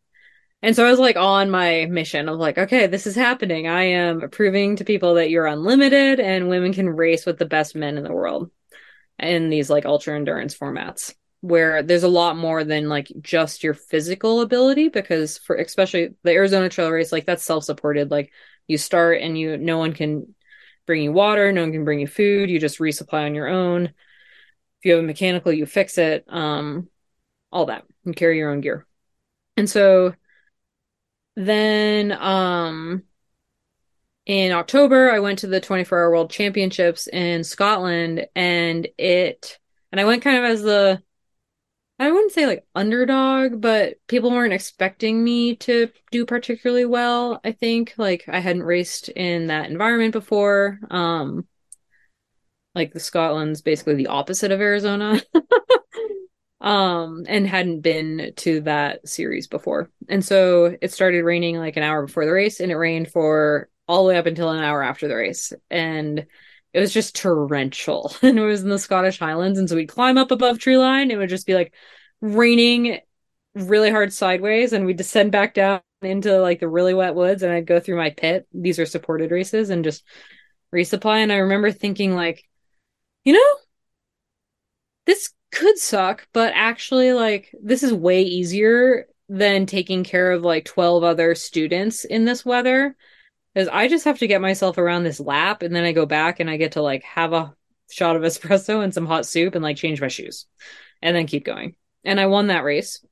Speaker 4: And so i was like on my mission of like okay this is happening. I am proving to people that you're unlimited and women can race with the best men in the world in these like ultra endurance formats where there's a lot more than like just your physical ability because for especially the Arizona trail race like that's self-supported. Like you start and you no one can bring you water no one can bring you food you just resupply on your own. If you have a mechanical you fix it um all that and carry your own gear. And so then um in October I went to the 24 hour world championships in Scotland and it and I went kind of as the I wouldn't say like underdog, but people weren't expecting me to do particularly well. I think like I hadn't raced in that environment before. Um like the Scotland's basically the opposite of Arizona. um and hadn't been to that series before. And so it started raining like an hour before the race and it rained for all the way up until an hour after the race. And it was just torrential and it was in the Scottish Highlands. And so we'd climb up above tree line. It would just be like raining really hard sideways and we'd descend back down into like the really wet woods and I'd go through my pit. These are supported races and just resupply. And I remember thinking like, you know, this could suck, but actually like this is way easier than taking care of like 12 other students in this weather is I just have to get myself around this lap and then I go back and I get to like have a shot of espresso and some hot soup and like change my shoes and then keep going. And I won that race.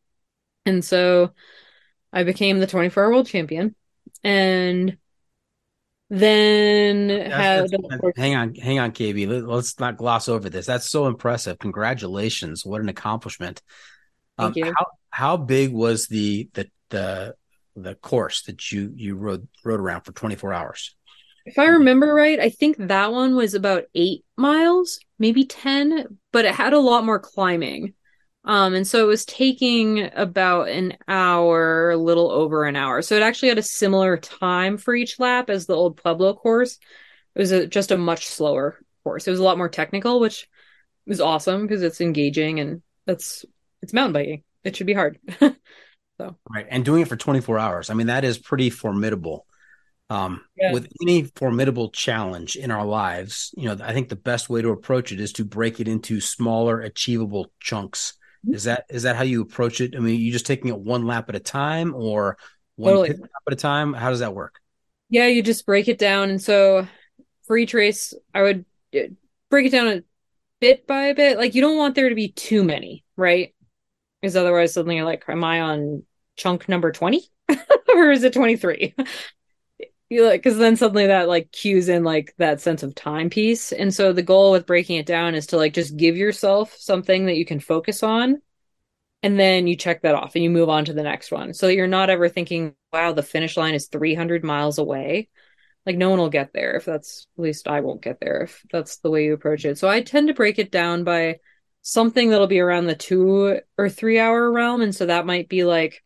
Speaker 4: And so I became the 24 hour world champion. And then had
Speaker 3: hang on, hang on, KB. Let's not gloss over this. That's so impressive. Congratulations. What an accomplishment.
Speaker 4: Thank um, you.
Speaker 3: How, how big was the the the the course that you you rode rode around for 24 hours.
Speaker 4: If i remember right i think that one was about eight miles maybe 10 but it had a lot more climbing. Um and so it was taking about an hour a little over an hour. So it actually had a similar time for each lap as the old pueblo course. It was a, just a much slower course. It was a lot more technical which was awesome because it's engaging and that's it's mountain biking. It should be hard So
Speaker 3: right, and doing it for 24 hours. I mean, that is pretty formidable. Um,
Speaker 4: Yeah.
Speaker 3: with any formidable challenge in our lives, you know, I think the best way to approach it is to break it into smaller, achievable chunks.
Speaker 4: Mm-hmm.
Speaker 3: Is that is that how you approach it? I mean, you just taking it one lap at a time, or one
Speaker 4: Totally.
Speaker 3: lap at a time? How does that work?
Speaker 4: Yeah, you just break it down. And so for each race, I would uh, break it down a bit by a bit. Like you don't want there to be too many, right? Because otherwise suddenly you're like, am I on chunk number 20? or is it 23? You like, because then suddenly that like cues in like that sense of time piece. And so the goal with breaking it down is to like just give yourself something that you can focus on. And then you check that off and you move on to the next one. So you're not ever thinking, wow, the finish line is 300 miles away. Like no one will get there if that's, at least I won't get there if that's the way you approach it. So I tend to break it down by something that'll be around the two or three hour realm. And so that might be like,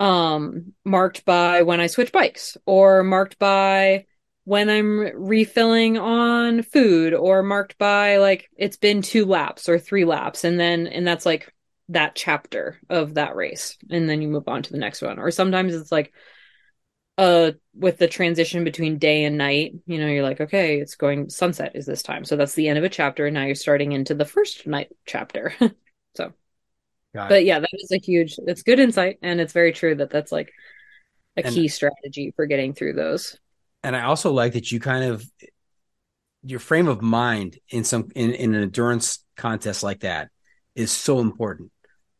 Speaker 4: um marked by when I switch bikes or marked by when I'm refilling on food or marked by like it's been two laps or three laps. And then and that's like that chapter of that race. And then you move on to the next one. Or sometimes it's like uh with the transition between day and night you know you're like okay it's going sunset is this time. So that's the end of a chapter. And now you're starting into the first night chapter. So
Speaker 3: Got it.
Speaker 4: but yeah that is a huge it's good insight and it's very true that that's like a
Speaker 3: And-
Speaker 4: key strategy for getting through those.
Speaker 3: And I also like that you kind of your frame of mind in some in, in an endurance contest like that is so important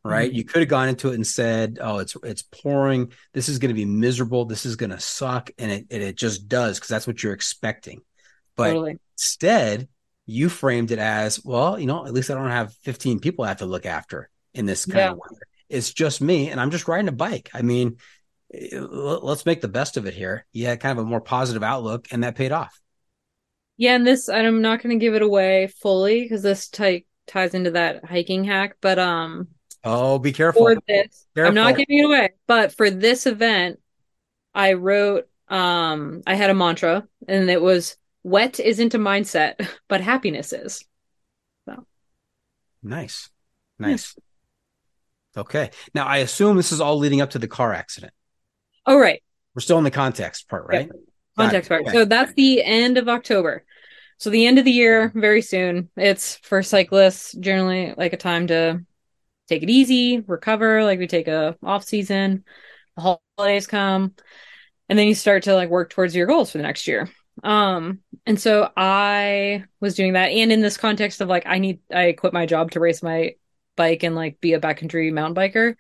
Speaker 3: right?
Speaker 4: Mhm.
Speaker 3: you could have gone into it and said oh it's it's pouring. This is going to be miserable. This is going to suck. And it and it just does because that's what you're expecting. But
Speaker 4: totally.
Speaker 3: instead you framed it as well you know at least i don't have 15 people i have to look after in this kind
Speaker 4: Yeah.
Speaker 3: of weather. It's just me and i'm just riding a bike. I mean eh, let's make the best of it here. Yeah, kind of a more positive outlook and that paid off.
Speaker 4: Yeah, and this I'm not going to give it away fully because this ti- ties into that hiking hack, but um
Speaker 3: oh be careful
Speaker 4: for this I'm not giving it away, but for this event I wrote um I had a mantra and it was wet isn't a mindset, but happiness is.
Speaker 3: So nice nice okay now i assume this is all leading up to the car accident
Speaker 4: Oh right.
Speaker 3: we're still in the context part right.
Speaker 4: Context part.
Speaker 3: Okay.
Speaker 4: So that's the end of October. So the end of the year, very soon. It's for cyclists generally like a time to take it easy, recover, like we take a off season, the holidays come, and then you start to like work towards your goals for the next year. Um, and so I was doing that and in this context of like I need I quit my job to race my bike and like be a backcountry mountain biker.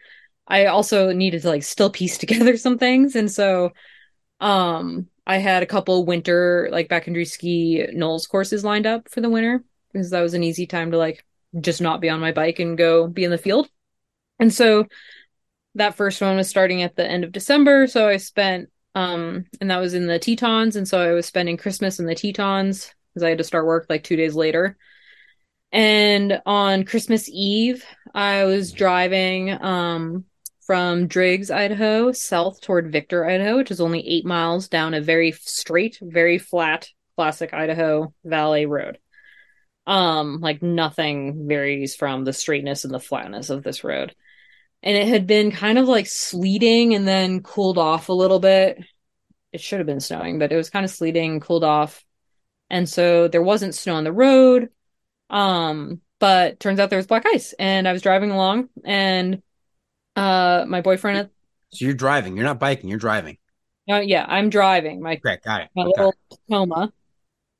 Speaker 4: I also needed to like still piece together some things. And so um I had a couple winter like backcountry ski NOLS courses lined up for the winter because that was an easy time to like just not be on my bike and go be in the field. And so that first one was starting at the end of December. So I spent um and that was in the Tetons. And so I was spending Christmas in the Tetons because I had to start work like two days later. And on Christmas Eve, I was driving um from Driggs, Idaho, south toward Victor, Idaho, which is only eight miles down a very straight, very flat, classic Idaho Valley road. Um, like nothing varies from the straightness and the flatness of this road. And it had been kind of like sleeting and then cooled off a little bit. It should have been snowing, but it was kind of sleeting, cooled off. And so there wasn't snow on the road. Um, but turns out there was black ice and I was driving along and uh my boyfriend
Speaker 3: so you're driving you're not biking you're driving
Speaker 4: uh, yeah, I'm driving my
Speaker 3: okay got it
Speaker 4: my
Speaker 3: Okay.
Speaker 4: little Tacoma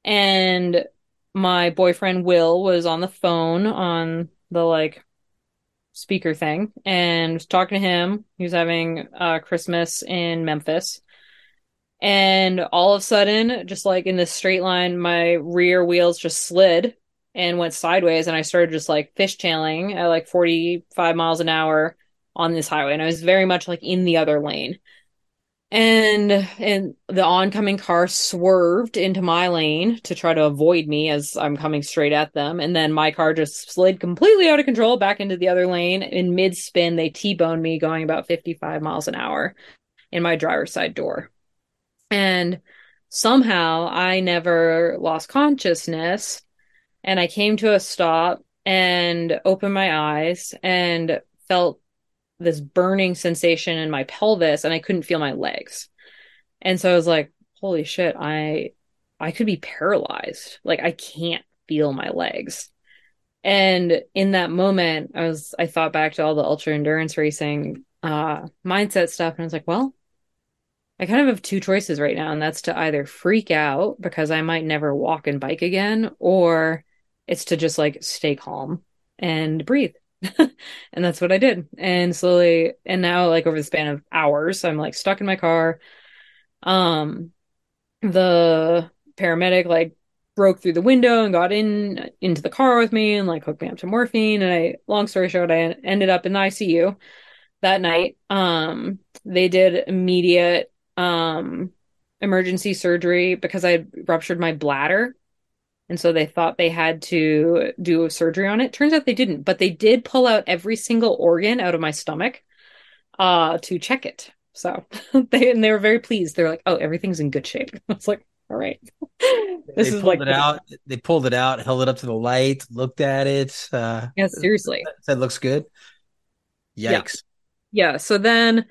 Speaker 4: and my boyfriend Will was on the phone on the like speaker thing and was talking to him. He was having uh Christmas in Memphis. And all of a sudden, just like in this straight line, my rear wheels just slid and went sideways and I started just like fishtailing at like 45 miles an hour on this highway and I was very much like in the other lane. And and the oncoming car swerved into my lane to try to avoid me as I'm coming straight at them. And then my car just slid completely out of control back into the other lane. In mid spin, they T boned me going about 55 miles an hour in my driver's side door. And somehow I never lost consciousness. And I came to a stop and opened my eyes and felt this burning sensation in my pelvis and I couldn't feel my legs. And so I was like, holy shit, I I could be paralyzed. Like I can't feel my legs. And in that moment, I was I thought back to all the ultra endurance racing uh mindset stuff and I was like, well, I kind of have two choices right now, and that's to either freak out because I might never walk and bike again, or it's to just like stay calm and breathe. and that's what I did. And slowly, and now, like over the span of hours, I'm like stuck in my car. Um, the paramedic like broke through the window and got in into the car with me and like hooked me up to morphine. And I, long story short, I ended up in the ICU that night. Um, they did immediate um emergency surgery because I ruptured my bladder. And so they thought they had to do a surgery on it. Turns out they didn't, but they did pull out every single organ out of my stomach uh to check it. So they and they were very pleased. They're like, "Oh, everything's in good shape." I was like, "All right."
Speaker 3: this they is like it out. They pulled it out, held it up to the light, looked at it. Uh,
Speaker 4: yeah, seriously.
Speaker 3: that looks good. Yikes.
Speaker 4: Yeah. yeah. So then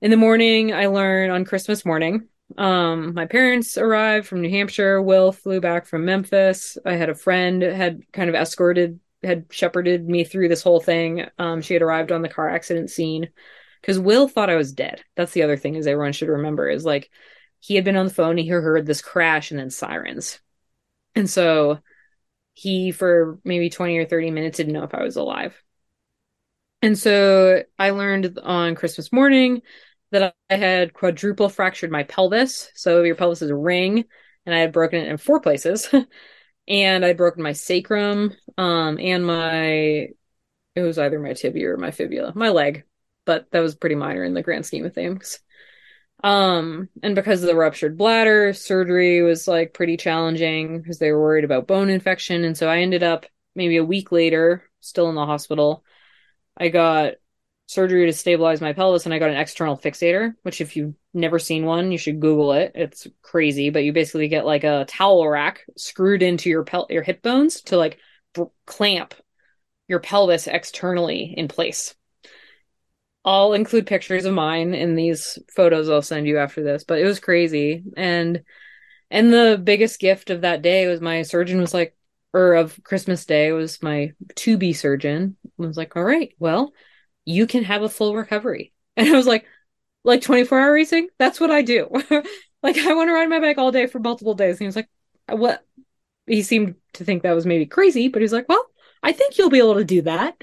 Speaker 4: in the morning, I learn on Christmas morning. Um, my parents arrived from New Hampshire. Will flew back from Memphis. I had a friend had kind of escorted, had shepherded me through this whole thing. Um, she had arrived on the car accident scene because Will thought I was dead. That's the other thing is everyone should remember is like he had been on the phone. He heard this crash and then sirens, and so he for maybe twenty or thirty minutes didn't know if I was alive. And so I learned on Christmas morning that I had quadruple fractured my pelvis. So your pelvis is a ring, and I had broken it in four places. and I'd broken my sacrum, um, and my it was either my tibia or my fibula, my leg, but that was pretty minor in the grand scheme of things. Um, and because of the ruptured bladder, surgery was like pretty challenging because they were worried about bone infection. And so I ended up maybe a week later, still in the hospital. I got surgery to stabilize my pelvis and I got an external fixator, which if you've never seen one, you should Google it. It's crazy, but you basically get like a towel rack screwed into your pel- your hip bones to like b- clamp your pelvis externally in place. I'll include pictures of mine in these photos I'll send you after this, but it was crazy. And and the biggest gift of that day was my surgeon was like or of Christmas Day was my to be surgeon was like, "All right, well, you can have a full recovery. And I was like, like 24 hour racing? That's what I do. like, I want to ride my bike all day for multiple days. And he was like, what? He seemed to think that was maybe crazy, but he's like, well, I think you'll be able to do that.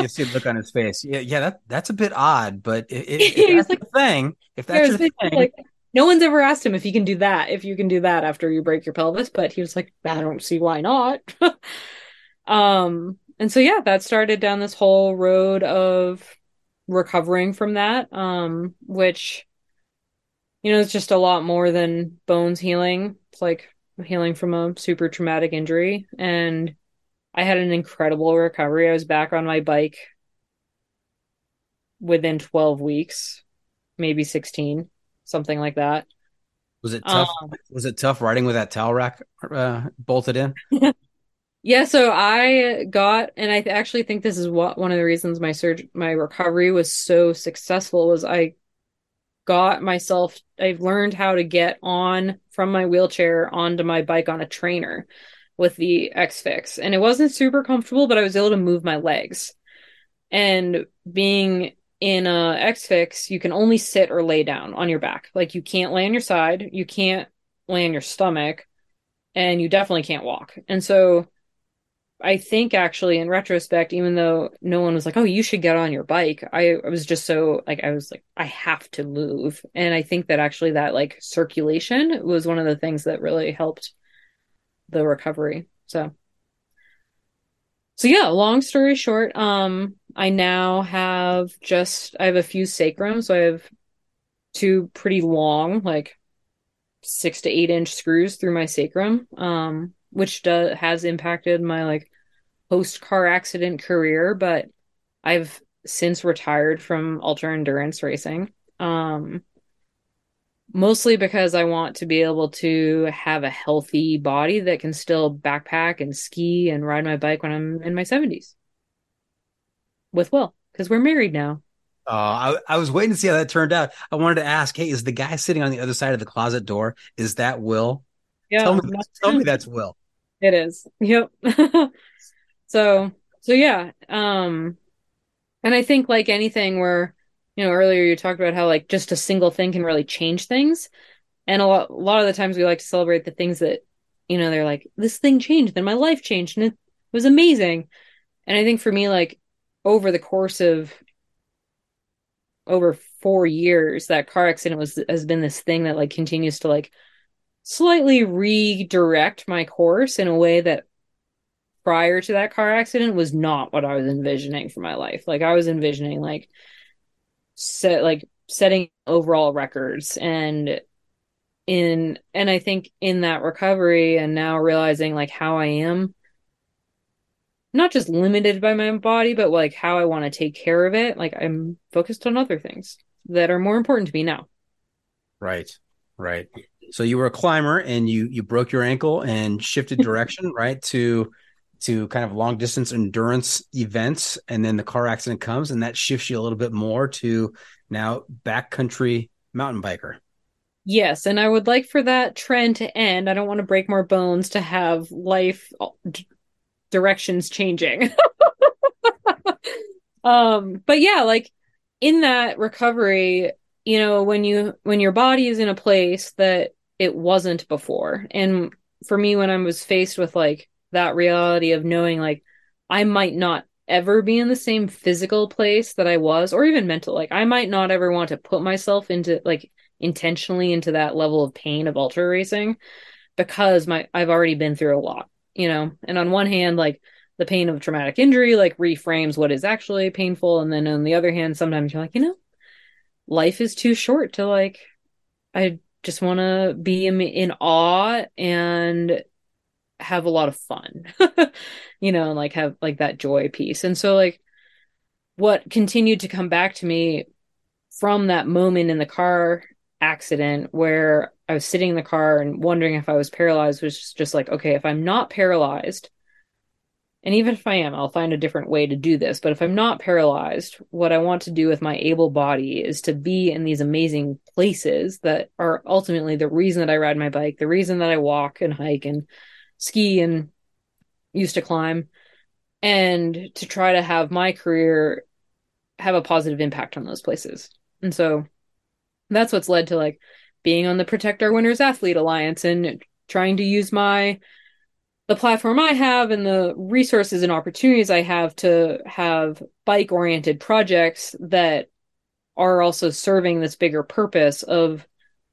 Speaker 3: you see the look on his face. Yeah, yeah, that that's a bit odd, but it, it, if that's like, the thing, if that's your thing, like,
Speaker 4: no one's ever asked him if he can do that, if you can do that after you break your pelvis, but he was like, I don't see why not. um, and so yeah, that started down this whole road of recovering from that, um, which you know, it's just a lot more than bones healing. It's like healing from a super traumatic injury. And I had an incredible recovery. I was back on my bike within 12 weeks, maybe 16, something like that.
Speaker 3: Was it tough? Um, was it tough riding with that towel rack uh, bolted in?
Speaker 4: Yeah, so I got, and I actually think this is what one of the reasons my surge, my recovery was so successful was I got myself. I've learned how to get on from my wheelchair onto my bike on a trainer with the X Fix, and it wasn't super comfortable, but I was able to move my legs. And being in a X Fix, you can only sit or lay down on your back. Like you can't lay on your side, you can't lay on your stomach, and you definitely can't walk. And so I think actually in retrospect, even though no one was like, "Oh, you should get on your bike," I, I was just so like I was like, I have to move, and I think that actually that like circulation was one of the things that really helped the recovery. So, so yeah. Long story short, um, I now have just I have a few sacrums, so I have two pretty long, like six to eight inch screws through my sacrum. Um, which does has impacted my like post car accident career, but I've since retired from ultra endurance racing. Um mostly because I want to be able to have a healthy body that can still backpack and ski and ride my bike when I'm in my 70s. With Will, because we're married now.
Speaker 3: Uh, I, I was waiting to see how that turned out. I wanted to ask, hey, is the guy sitting on the other side of the closet door? Is that Will?
Speaker 4: Yeah,
Speaker 3: tell me, tell me that's Will.
Speaker 4: It is. Yep. so so yeah. Um and I think like anything where, you know, earlier you talked about how like just a single thing can really change things. And a lot a lot of the times we like to celebrate the things that, you know, they're like, this thing changed and my life changed and it was amazing. And I think for me, like over the course of over four years, that car accident was has been this thing that like continues to like slightly redirect my course in a way that prior to that car accident was not what I was envisioning for my life. Like I was envisioning like set like setting overall records and in and I think in that recovery and now realizing like how I am not just limited by my body but like how I want to take care of it like I'm focused on other things that are more important to me now.
Speaker 3: Right. Right. So you were a climber and you you broke your ankle and shifted direction, right? To to kind of long distance endurance events. And then the car accident comes and that shifts you a little bit more to now backcountry mountain biker.
Speaker 4: Yes. And i would like for that trend to end. I don't want to break more bones to have life uh, directions changing. Um but yeah like in that recovery you know when you when your body is in a place that it wasn't before and for me when i was faced with like that reality of knowing like I might not ever be in the same physical place that I was or even mental like I might not ever want to put myself into like intentionally into that level of pain of ultra racing because my I've already been through a lot, you know. And on one hand like the pain of traumatic injury like reframes what is actually painful and then on the other hand sometimes you're like, you know, life is too short to like I just want to be in, in awe and have a lot of fun you know and like have like that joy piece. And so like what continued to come back to me from that moment in the car accident where I was sitting in the car and wondering if I was paralyzed was just, just like, okay, if I'm not paralyzed, and even if I am, I'll find a different way to do this. But if I'm not paralyzed, what I want to do with my able body is to be in these amazing places that are ultimately the reason that I ride my bike, the reason that I walk and hike and ski and used to climb and to try to have my career have a positive impact on those places. And so that's what's led to like being on the Protect Our Winners Athlete Alliance and trying to use my the platform I have and the resources and opportunities I have to have bike oriented projects that are also serving this bigger purpose of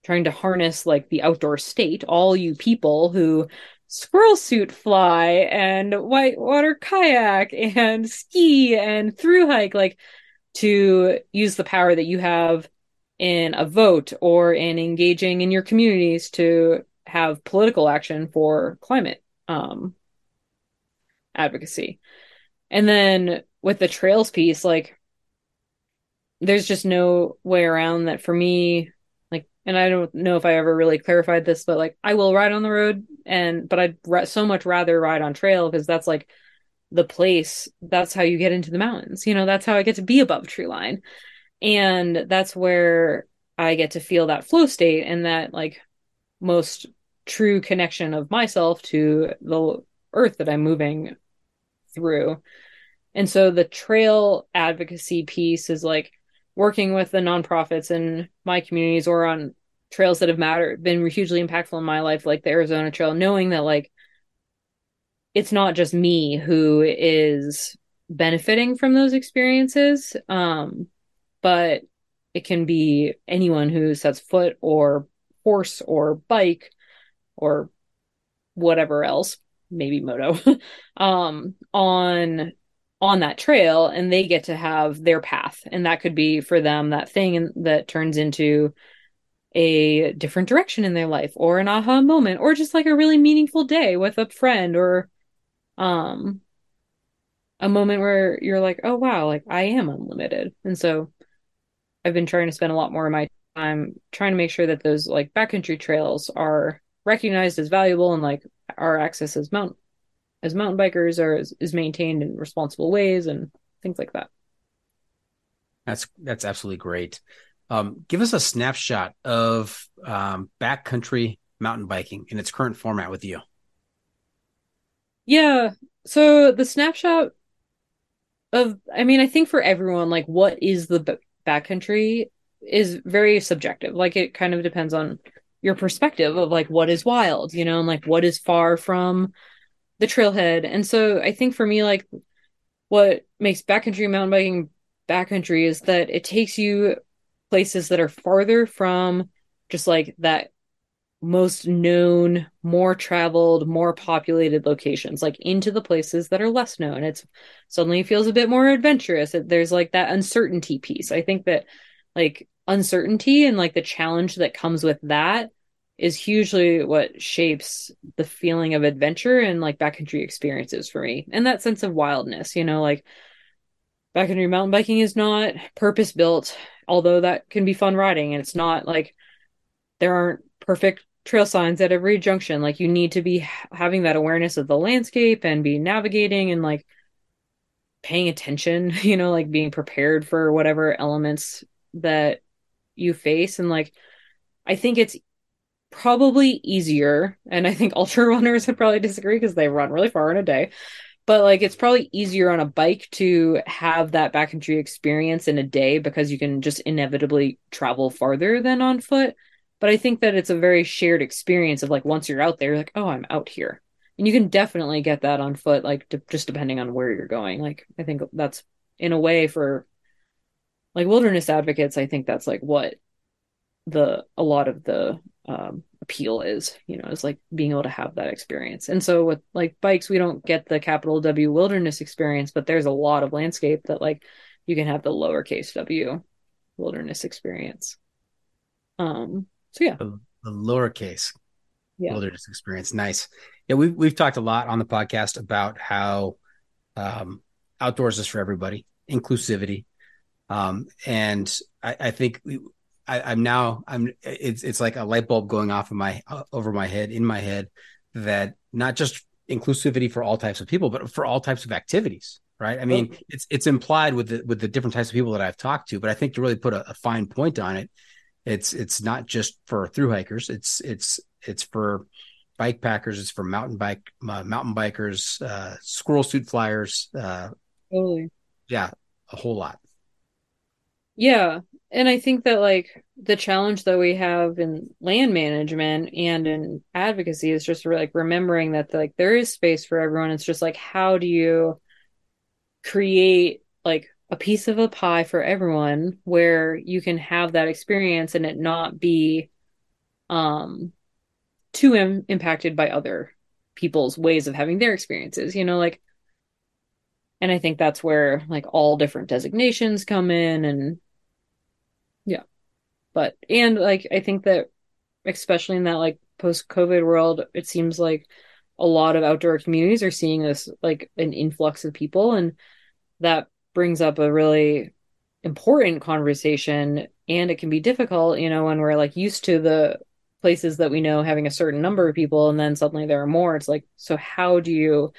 Speaker 4: trying to harness like the outdoor state all you people who squirrel suit fly and whitewater kayak and ski and through hike like to use the power that you have in a vote or in engaging in your communities to have political action for climate um, advocacy. And then with the trails piece, like there's just no way around that for me like and I don't know if I ever really clarified this, but like I will ride on the road, and but I'd so much rather ride on trail because that's like the place. That's how you get into the mountains. You know, that's how I get to be above tree line, and that's where I get to feel that flow state and that like most true connection of myself to the earth that I'm moving through. And so the trail advocacy piece is like working with the nonprofits in my communities or on trails that have mattered been hugely impactful in my life like the arizona trail knowing that like it's not just me who is benefiting from those experiences um but it can be anyone who sets foot or horse or bike or whatever else maybe moto um on on that trail and they get to have their path. And that could be for them that thing that turns into a different direction in their life or an aha moment or just like a really meaningful day with a friend or um a moment where you're like oh wow like I am unlimited. And so I've been trying to spend a lot more of my time trying to make sure that those like backcountry trails are recognized as valuable and like our access as mountain as mountain bikers are is, is maintained in responsible ways and things like that.
Speaker 3: That's that's absolutely great. Um, give us a snapshot of um, backcountry mountain biking in its current format with you.
Speaker 4: Yeah. So the snapshot of, I mean, I think for everyone, like what is the backcountry is very subjective. Like it kind of depends on your perspective of like what is wild, you know, and like what is far from the trailhead. And so I think for me, like what makes backcountry mountain biking backcountry is that it takes you places that are farther from just like that most known, more traveled, more populated locations, like into the places that are less known. It's suddenly feels a bit more adventurous. There's like that uncertainty piece. I think that like uncertainty and like the challenge that comes with that is hugely what shapes the feeling of adventure and like backcountry experiences for me. And that sense of wildness, you know, like backcountry mountain biking is not purpose built, although that can be fun riding. And it's not like there aren't perfect trail signs at every junction. Like you need to be having that awareness of the landscape and be navigating and like paying attention, you know, like being prepared for whatever elements that you face. And like, I think it's probably easier. And I think ultra runners would probably disagree because they run really far in a day. But like, it's probably easier on a bike to have that backcountry experience in a day because you can just inevitably travel farther than on foot but I think that it's a very shared experience of like once you're out there, like, oh, I'm out here. And you can definitely get that on foot, like just depending on where you're going. Like, I think that's in a way for like wilderness advocates, I think that's like what the a lot of the um, appeal is, you know, is like being able to have that experience. And so with like bikes, we don't get the capital W wilderness experience, but there's a lot of landscape that like you can have the lowercase w wilderness experience. Um, so yeah,
Speaker 3: the, the lowercase
Speaker 4: yeah.
Speaker 3: wilderness experience. Nice. Yeah, we've we've talked a lot on the podcast about how um, outdoors is for everybody, inclusivity, um, and I, I think we, I, am now I'm it's it's like a light bulb going off in my uh, over my head in my head that not just inclusivity for all types of people, but for all types of activities. Right. I mean, it's it's implied with the with the different types of people that I've talked to, but I think to really put a, a fine point on it, it's it's not just for through hikers. It's it's it's for bike packers. It's for mountain bike uh, mountain bikers, uh, squirrel suit flyers. Uh,
Speaker 4: totally.
Speaker 3: Yeah, a whole lot.
Speaker 4: Yeah, and I think that like the challenge that we have in land management and in advocacy is just like remembering that like there is space for everyone. It's just like how do you create like a piece of a pie for everyone where you can have that experience and it not be um too Im- impacted by other people's ways of having their experiences you know like and i think that's where like all different designations come in and but and like i think that especially in that like post covid world it seems like a lot of outdoor communities are seeing this like an influx of people and that brings up a really important conversation and it can be difficult you know when we're like used to the places that we know having a certain number of people and then suddenly there are more. It's like so how do you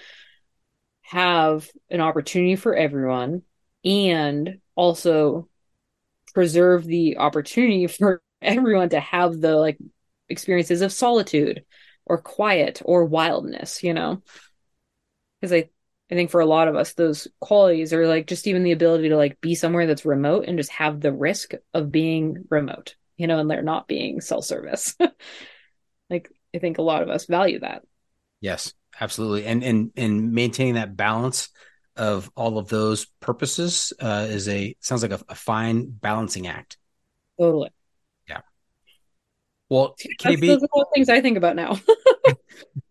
Speaker 4: have an opportunity for everyone? And also preserve the opportunity for everyone to have the like experiences of solitude or quiet or wildness you know because i I think for a lot of us, those qualities are like just even the ability to like be somewhere that's remote and just have the risk of being remote, you know, and they're not being self service. like I think a lot of us value that.
Speaker 3: Yes, absolutely. And and and maintaining that balance of all of those purposes uh, is a sounds like a, a fine balancing act.
Speaker 4: Totally.
Speaker 3: Yeah. Well,
Speaker 4: KB, those are all things I think about now.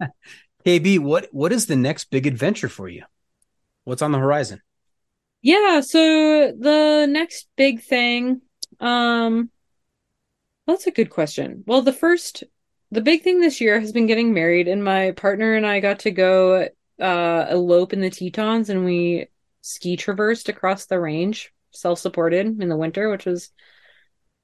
Speaker 3: KB, what what is the next big adventure for you? What's on the horizon?
Speaker 4: Yeah, so the next big thing, um that's a good question. Well, the first the big thing this year has been getting married and my partner and I got to go uh elope in the Tetons and we ski traversed across the range, self-supported in the winter, which was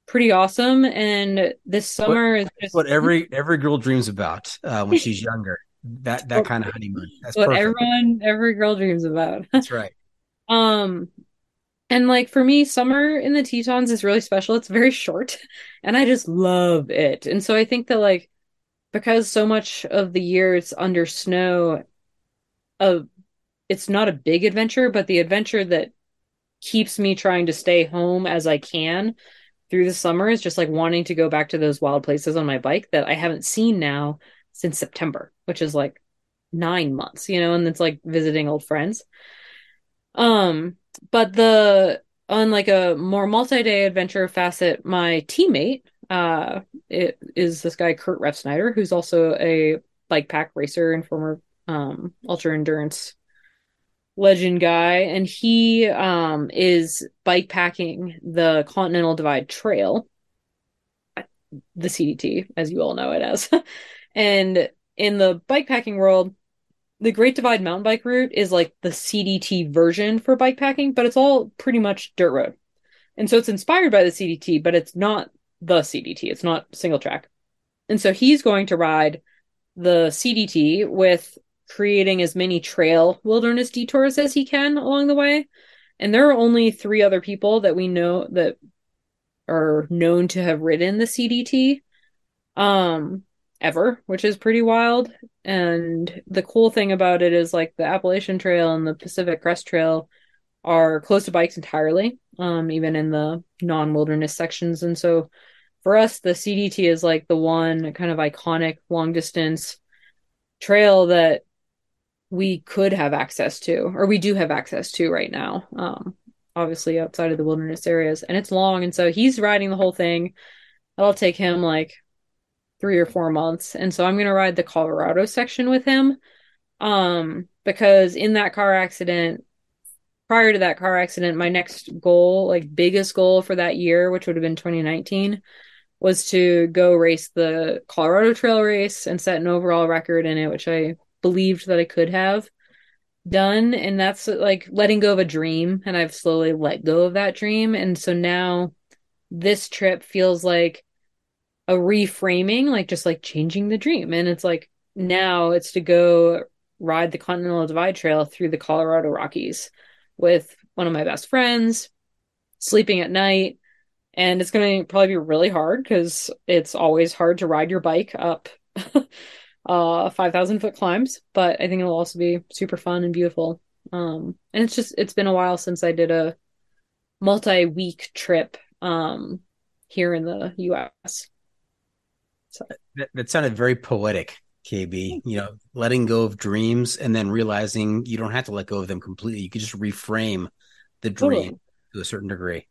Speaker 4: pretty awesome and this summer
Speaker 3: what,
Speaker 4: is just
Speaker 3: what every every girl dreams about uh, when she's younger that that kind of honeymoon. That's
Speaker 4: what
Speaker 3: perfect.
Speaker 4: everyone every girl dreams about.
Speaker 3: That's right.
Speaker 4: Um And like for me, summer in the Tetons is really special. It's very short and I just love it. And so I think that like because so much of the year it's under snow, uh, it's not a big adventure, but the adventure that keeps me trying to stay home as I can through the summer is just like wanting to go back to those wild places on my bike that I haven't seen now since September, which is like nine months, you know, and it's like visiting old friends. Um, but the on like a more multi-day adventure facet, my teammate, uh, it is this guy Kurt Refsnider, who's also a bike pack racer and former um ultra endurance legend guy, and he um is bike packing the Continental Divide Trail, the CDT, as you all know it as. and in the bike packing world, the Great Divide mountain bike route is like the CDT version for bike packing, but it's all pretty much dirt road. And so it's inspired by the CDT, but it's not the CDT. It's not single track. And so he's going to ride the CDT with creating as many trail wilderness detours as he can along the way. And there are only three other people that we know that are known to have ridden the CDT um ever, which is pretty wild. And the cool thing about it is like the Appalachian Trail and the Pacific Crest Trail are close to bikes entirely, um, even in the non-wilderness sections. And so for us, the CDT is like the one kind of iconic long distance trail that we could have access to, or we do have access to right now. Um, obviously outside of the wilderness areas, and it's long, and so he's riding the whole thing. That'll take him like three or four months, and so I'm gonna ride the Colorado section with him, um, because in that car accident, prior to that car accident, my next goal, like biggest goal for that year, which would have been 2019, was to go race the Colorado Trail race and set an overall record in it, which I believed that I could have done. And that's like letting go of a dream. And I've slowly let go of that dream. And so now this trip feels like a reframing, like just like changing the dream. And it's like now it's to go ride the Continental Divide Trail through the Colorado Rockies with one of my best friends, sleeping at night. And it's going to probably be really hard because it's always hard to ride your bike up uh 5000 foot climbs but i think it'll also be super fun and beautiful. Um and it's just it's been a while since i did a multi-week trip um here in the us
Speaker 3: so. That, that sounded very poetic kb you know letting go of dreams and then realizing you don't have to let go of them completely. You could just reframe the dream totally. to a certain degree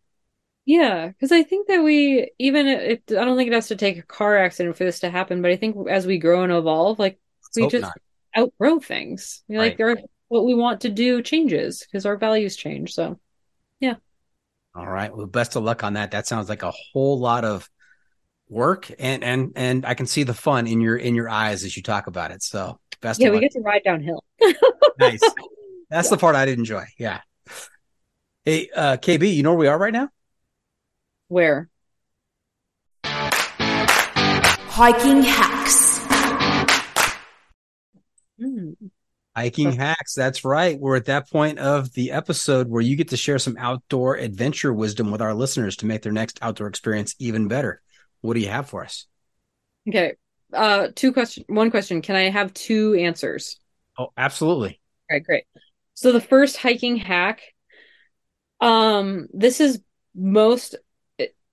Speaker 4: yeah, because I think that we even it, I don't think it has to take a car accident for this to happen, but I think as we grow and evolve, like Let's we just not. outgrow things. Right. Like our what we want to do changes because our values change. So, yeah.
Speaker 3: All right. Well, best of luck on that. That sounds like a whole lot of work, and and and I can see the fun in your in your eyes as you talk about it. So, best.
Speaker 4: Yeah, we get to ride downhill.
Speaker 3: nice. That's yeah. the part I'd enjoy. Yeah. Hey, uh, KB, you know where we are right now?
Speaker 4: Where?
Speaker 6: Hiking hacks.
Speaker 3: Mm. Hiking hacks. That's right. We're at that point of the episode where you get to share some outdoor adventure wisdom with our listeners to make their next outdoor experience even better. What do you have for us?
Speaker 4: Okay. Uh two question one question. Can I have two answers?
Speaker 3: Oh, absolutely.
Speaker 4: All right, great. So the first hiking hack um this is most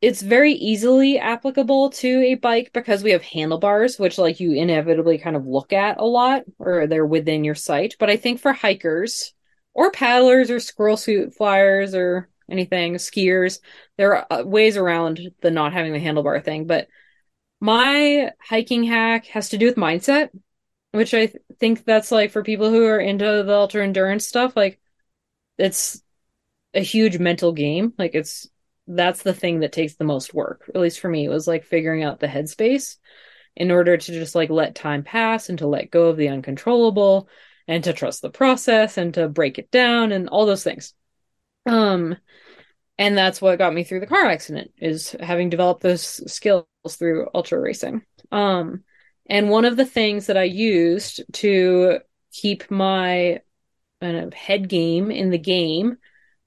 Speaker 4: it's very easily applicable to a bike because we have handlebars which like you inevitably kind of look at a lot or they're within your sight. But i think for hikers or paddlers or squirrel suit flyers or anything skiers there are uh, ways around the not having the handlebar thing. But my hiking hack has to do with mindset which i th- think that's like for people who are into the ultra endurance stuff like it's a huge mental game. Like it's that's the thing that takes the most work at least for me it was like figuring out the headspace in order to just like let time pass and to let go of the uncontrollable and to trust the process and to break it down and all those things. Um and that's what got me through the car accident is having developed those skills through ultra racing. Um and one of the things that i used to keep my of head game in the game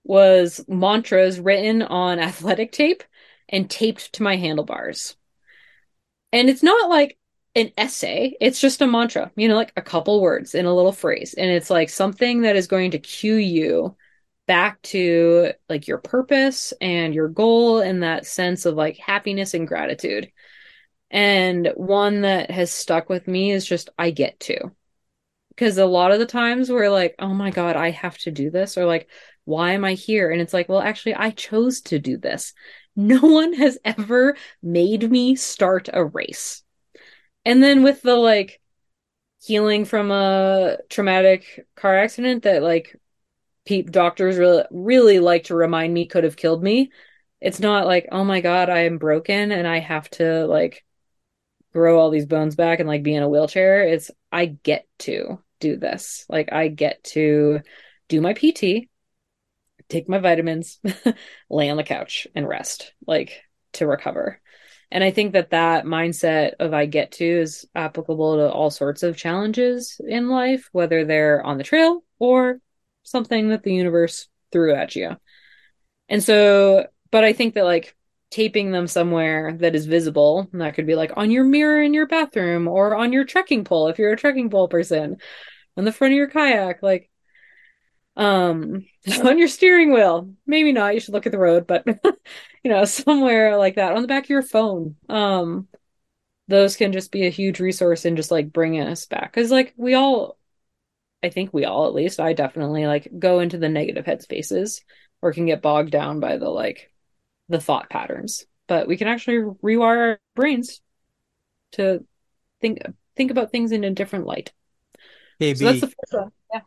Speaker 4: was mantras written on athletic tape and taped to my handlebars. And it's not like an essay, it's just a mantra, you know, like a couple words in a little phrase. And it's like something that is going to cue you back to like your purpose and your goal and that sense of like happiness and gratitude. And one that has stuck with me is just I get to. Because a lot of the times we're like, oh my God, I have to do this, or like, why am I here? And it's like, well, actually, I chose to do this. No one has ever made me start a race. And then with the like healing from a traumatic car accident that like pe- doctors really really like to remind me could have killed me. It's not like, oh my god, I am broken and I have to like grow all these bones back and like be in a wheelchair. It's I get to do this. Like I get to do my PT, take my vitamins, lay on the couch and rest, like to recover. And I think that that mindset of I get to is applicable to all sorts of challenges in life, whether they're on the trail or something that the universe threw at you. And so, but I think that like taping them somewhere that is visible, and that could be like on your mirror in your bathroom or on your trekking pole if you're a trekking pole person, on the front of your kayak, like um on your steering wheel. Maybe not. You should look at the road but you know somewhere like that on the back of your phone. Um those can just be a huge resource and just like bring us back. Because like we all i think we all at least i definitely like go into the negative headspaces or can get bogged down by the like the thought patterns. But we can actually rewire our brains to think think about things in a different light.
Speaker 3: KB,
Speaker 4: so that's the first one. Yeah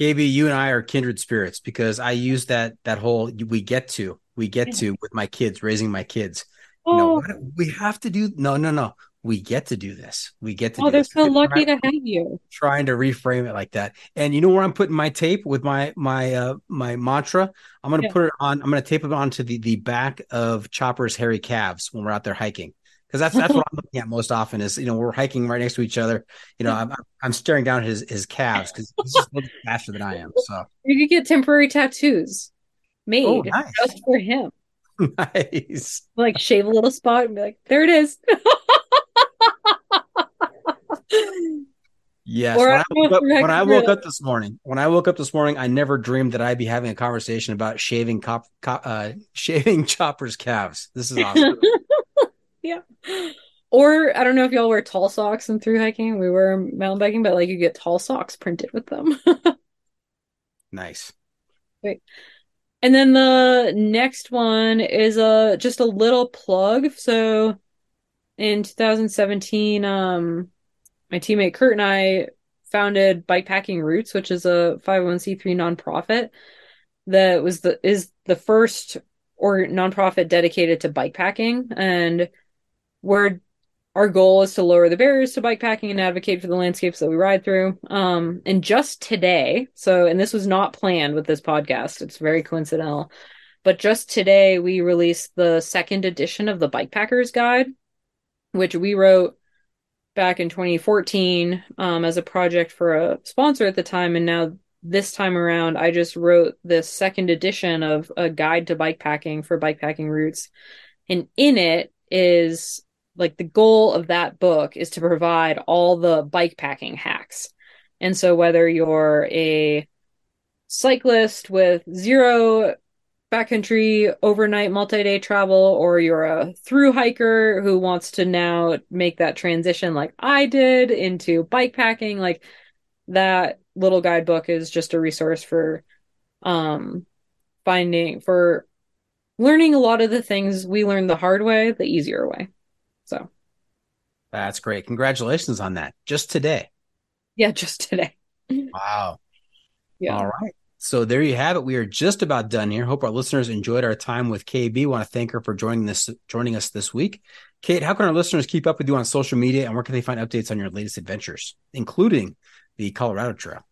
Speaker 3: KB, you and I are kindred spirits because I use that that whole we get to we get to with my kids raising my kids. You know,
Speaker 4: oh,
Speaker 3: we have to do no no no. We get to do this. We get to
Speaker 4: oh they're
Speaker 3: this.
Speaker 4: so lucky
Speaker 3: trying-
Speaker 4: to have you
Speaker 3: trying to reframe it like that. And you know where I'm putting my tape with my my uh my mantra? I'm gonna
Speaker 4: Yeah.
Speaker 3: put it on I'm gonna tape it onto the the back of Chopper's hairy calves when we're out there hiking. Because that's that's what I'm looking at most often is you know we're hiking right next to each other. You know I'm I'm staring down at his his calves because he's just a little faster than I am. So
Speaker 4: You could get temporary tattoos made
Speaker 3: Oh, nice.
Speaker 4: just for him.
Speaker 3: nice.
Speaker 4: Like shave a little spot and be like, there it is.
Speaker 3: Yes.
Speaker 4: Or
Speaker 3: When
Speaker 4: I
Speaker 3: I, woke up, when I woke up this morning, when I woke up this morning, I never dreamed that I'd be having a conversation about shaving cop, cop uh, shaving Chopper's calves. This is awesome.
Speaker 4: Yeah. Or I don't know if y'all wear tall socks and through hiking. We were mountain biking, but like you get tall socks printed with them.
Speaker 3: nice. Great.
Speaker 4: And then the next one is a just a little plug. So in 2017, um, my teammate Kurt and I founded Bikepacking Roots, which is a 501c3 nonprofit that was the is the first or nonprofit dedicated to bikepacking, and we're our goal is to lower the barriers to bikepacking and advocate for the landscapes that we ride through. Um, and just today, so, and this was not planned with this podcast, it's very coincidental, but just today we released the second edition of the Bikepackers Guide, which we wrote back in 2014 um, as a project for a sponsor at the time. And now this time around, I just wrote this second edition of a guide to bikepacking for Bikepacking Roots. And in it is like the goal of that book is to provide all the bike packing hacks. And so whether you're a cyclist with zero backcountry overnight multi-day travel or you're a through hiker who wants to now make that transition like I did into bike packing like that little guidebook is just a resource for um finding for learning a lot of the things we learned the hard way the easier way so
Speaker 3: That's great. Congratulations on that. Just today.
Speaker 4: yeah just today
Speaker 3: Wow.
Speaker 4: yeah
Speaker 3: All right. So there you have it. We are just about done here. Hope our listeners enjoyed our time with KB. Want to thank her for joining this joining us this week. Kait, how can our listeners keep up with you on social media and where can they find updates on your latest adventures, including the Colorado Trail?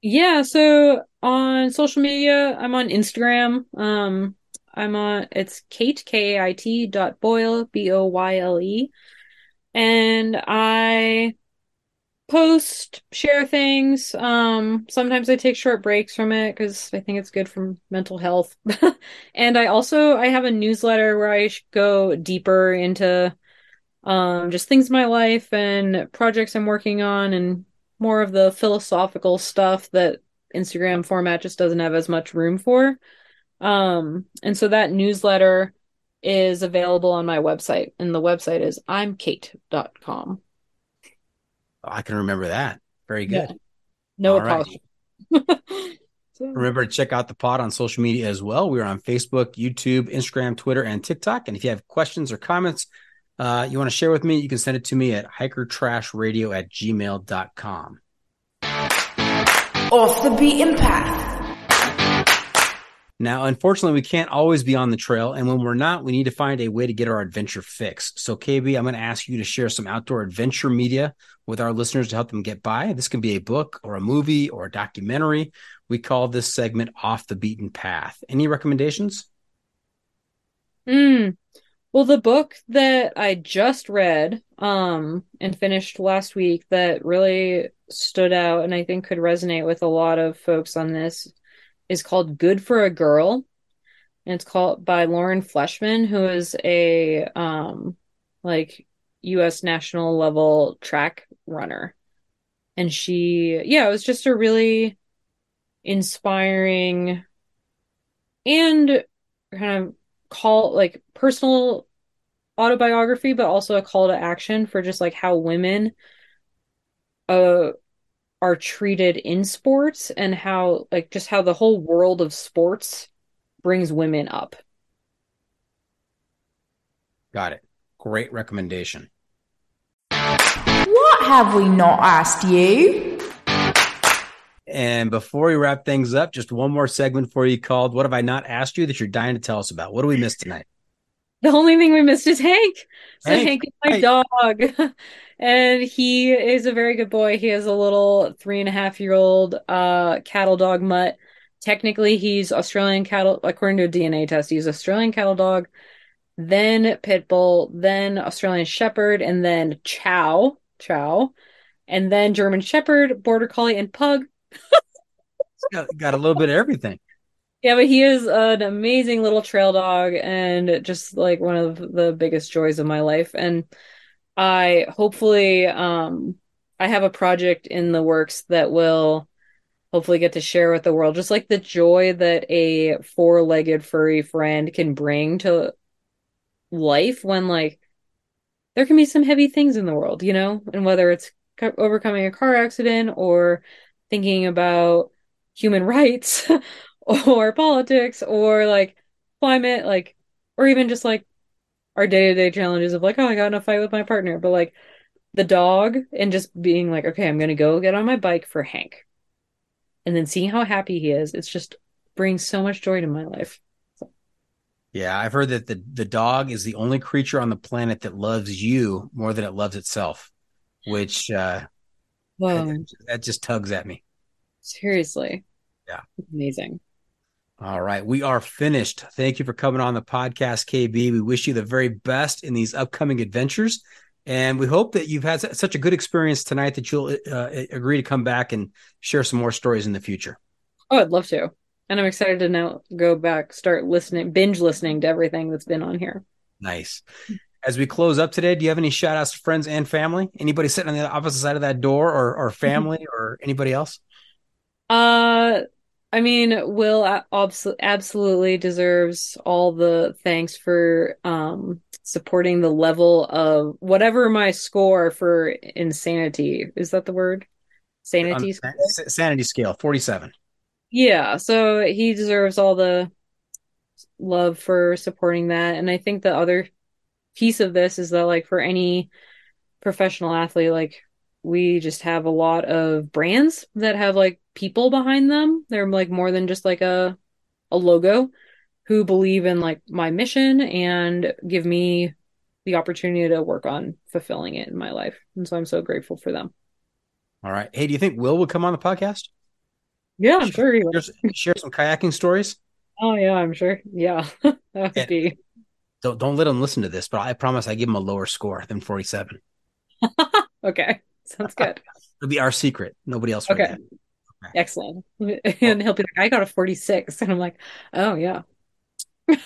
Speaker 4: Yeah, so on social media, I'm on Instagram. Um, I'm on it's Kait K A I T dot Boyle B O Y L E, and I post, share things. Um, sometimes I take short breaks from it because I think it's good for mental health. and I also I have a newsletter where I go deeper into um just things in my life and projects I'm working on and more of the philosophical stuff that Instagram format just doesn't have as much room for. Um, and so that newsletter is available on my website, and the website is imkate.com.
Speaker 3: I can remember that. Very good.
Speaker 4: Yeah. No
Speaker 3: All right.
Speaker 4: apology.
Speaker 3: Remember to check out the pod on social media as well. We're on Facebook, YouTube, Instagram, Twitter, and TikTok. And if you have questions or comments uh, you want to share with me, you can send it to me at hikertrashradio at gmail.com.
Speaker 6: Off the beaten path.
Speaker 3: Now, unfortunately, we can't always be on the trail. And when we're not, we need to find a way to get our adventure fix. So, KB, I'm going to ask you to share some outdoor adventure media with our listeners to help them get by. This can be a book or a movie or a documentary. We call this segment Off the Beaten Path. Any recommendations?
Speaker 4: Mm. Well, the book that I just read um, and finished last week that really stood out and I think could resonate with a lot of folks on this is called Good for a Girl. And it's called by Lauren Fleshman, who is a um like US national level track runner. And she yeah, it was just a really inspiring and kind of call like personal autobiography, but also a call to action for just like how women uh are treated in sports and how like just how the whole world of sports brings women up.
Speaker 3: Got it. Great recommendation.
Speaker 6: What have we not asked you?
Speaker 3: And before we wrap things up, just one more segment for you called What Have I Not Asked You That You're Dying to Tell Us About? What do we miss tonight?
Speaker 4: The only thing we missed is Hank. So
Speaker 3: Hank,
Speaker 4: Hank, is my dog. and he is a very good boy. He has a little three and a half year old uh cattle dog mutt. Technically he's Australian cattle according to a DNA test, he's Australian cattle dog, then pit bull, then Australian shepherd, and then chow, chow, and then German shepherd, border collie, and pug.
Speaker 3: got, got a little bit of everything.
Speaker 4: Yeah, but he is an amazing little trail dog and just like one of the biggest joys of my life. And I hopefully um I have a project in the works that will hopefully get to share with the world just like the joy that a four-legged furry friend can bring to life when like there can be some heavy things in the world, you know, and whether it's overcoming a car accident or thinking about human rights or politics or like climate, like, or even just like our day to day challenges of like, oh, I got in a fight with my partner, but like the dog and just being like, okay, I'm gonna go get on my bike for Hank, and then seeing how happy he is, it's just brings so much joy to my life.
Speaker 3: Yeah, I've heard that the, the dog is the only creature on the planet that loves you more than it loves itself, which uh,
Speaker 4: Whoa,
Speaker 3: that just tugs at me.
Speaker 4: seriously,
Speaker 3: Yeah.
Speaker 4: amazing.
Speaker 3: All right, we are finished. Thank you for coming on the podcast, KB. We wish you the very best in these upcoming adventures. And we hope that you've had such a good experience tonight that you'll uh, agree to come back and share some more stories in the future.
Speaker 4: Oh, I'd love to. And I'm excited to now go back, start listening, binge listening to everything that's been on here.
Speaker 3: Nice. As we close up today, do you have any shout outs to friends and family? Anybody sitting on the opposite side of that door or, or family or anybody else?
Speaker 4: Uh, I mean, Will absolutely deserves all the thanks for um supporting the level of whatever my score for insanity is. That the word? Sanity score?
Speaker 3: sanity scale, 47.
Speaker 4: Yeah, so he deserves all the love for supporting that. And I think the other piece of this is that, like, for any professional athlete, like, we just have a lot of brands that have like people behind them. They're like more than just like a a logo who believe in like my mission and give me the opportunity to work on fulfilling it in my life. And so I'm so grateful for them.
Speaker 3: All right. Hey, do you think Will would come on the podcast?
Speaker 4: Yeah, I'm sure he would.
Speaker 3: Share, share some kayaking stories?
Speaker 4: Oh yeah, I'm sure. Yeah. that would be
Speaker 3: Don't don't let him listen to this, but I promise I give him a lower score than 47.
Speaker 4: okay. Sounds good.
Speaker 3: It'll be our secret. Nobody else. will
Speaker 4: Okay.
Speaker 3: it.
Speaker 4: Excellent. And he'll be like, I got a 46. And I'm like, oh, yeah.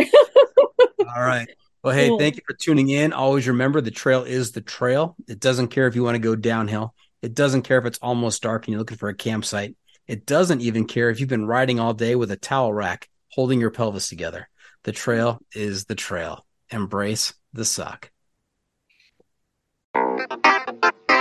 Speaker 3: All right. Well, hey,
Speaker 4: Cool.
Speaker 3: thank you for tuning in. Always remember the trail is the trail. It doesn't care if you want to go downhill. It doesn't care if it's almost dark and you're looking for a campsite. It doesn't even care if you've been riding all day with a towel rack holding your pelvis together. The trail is the trail. Embrace the suck.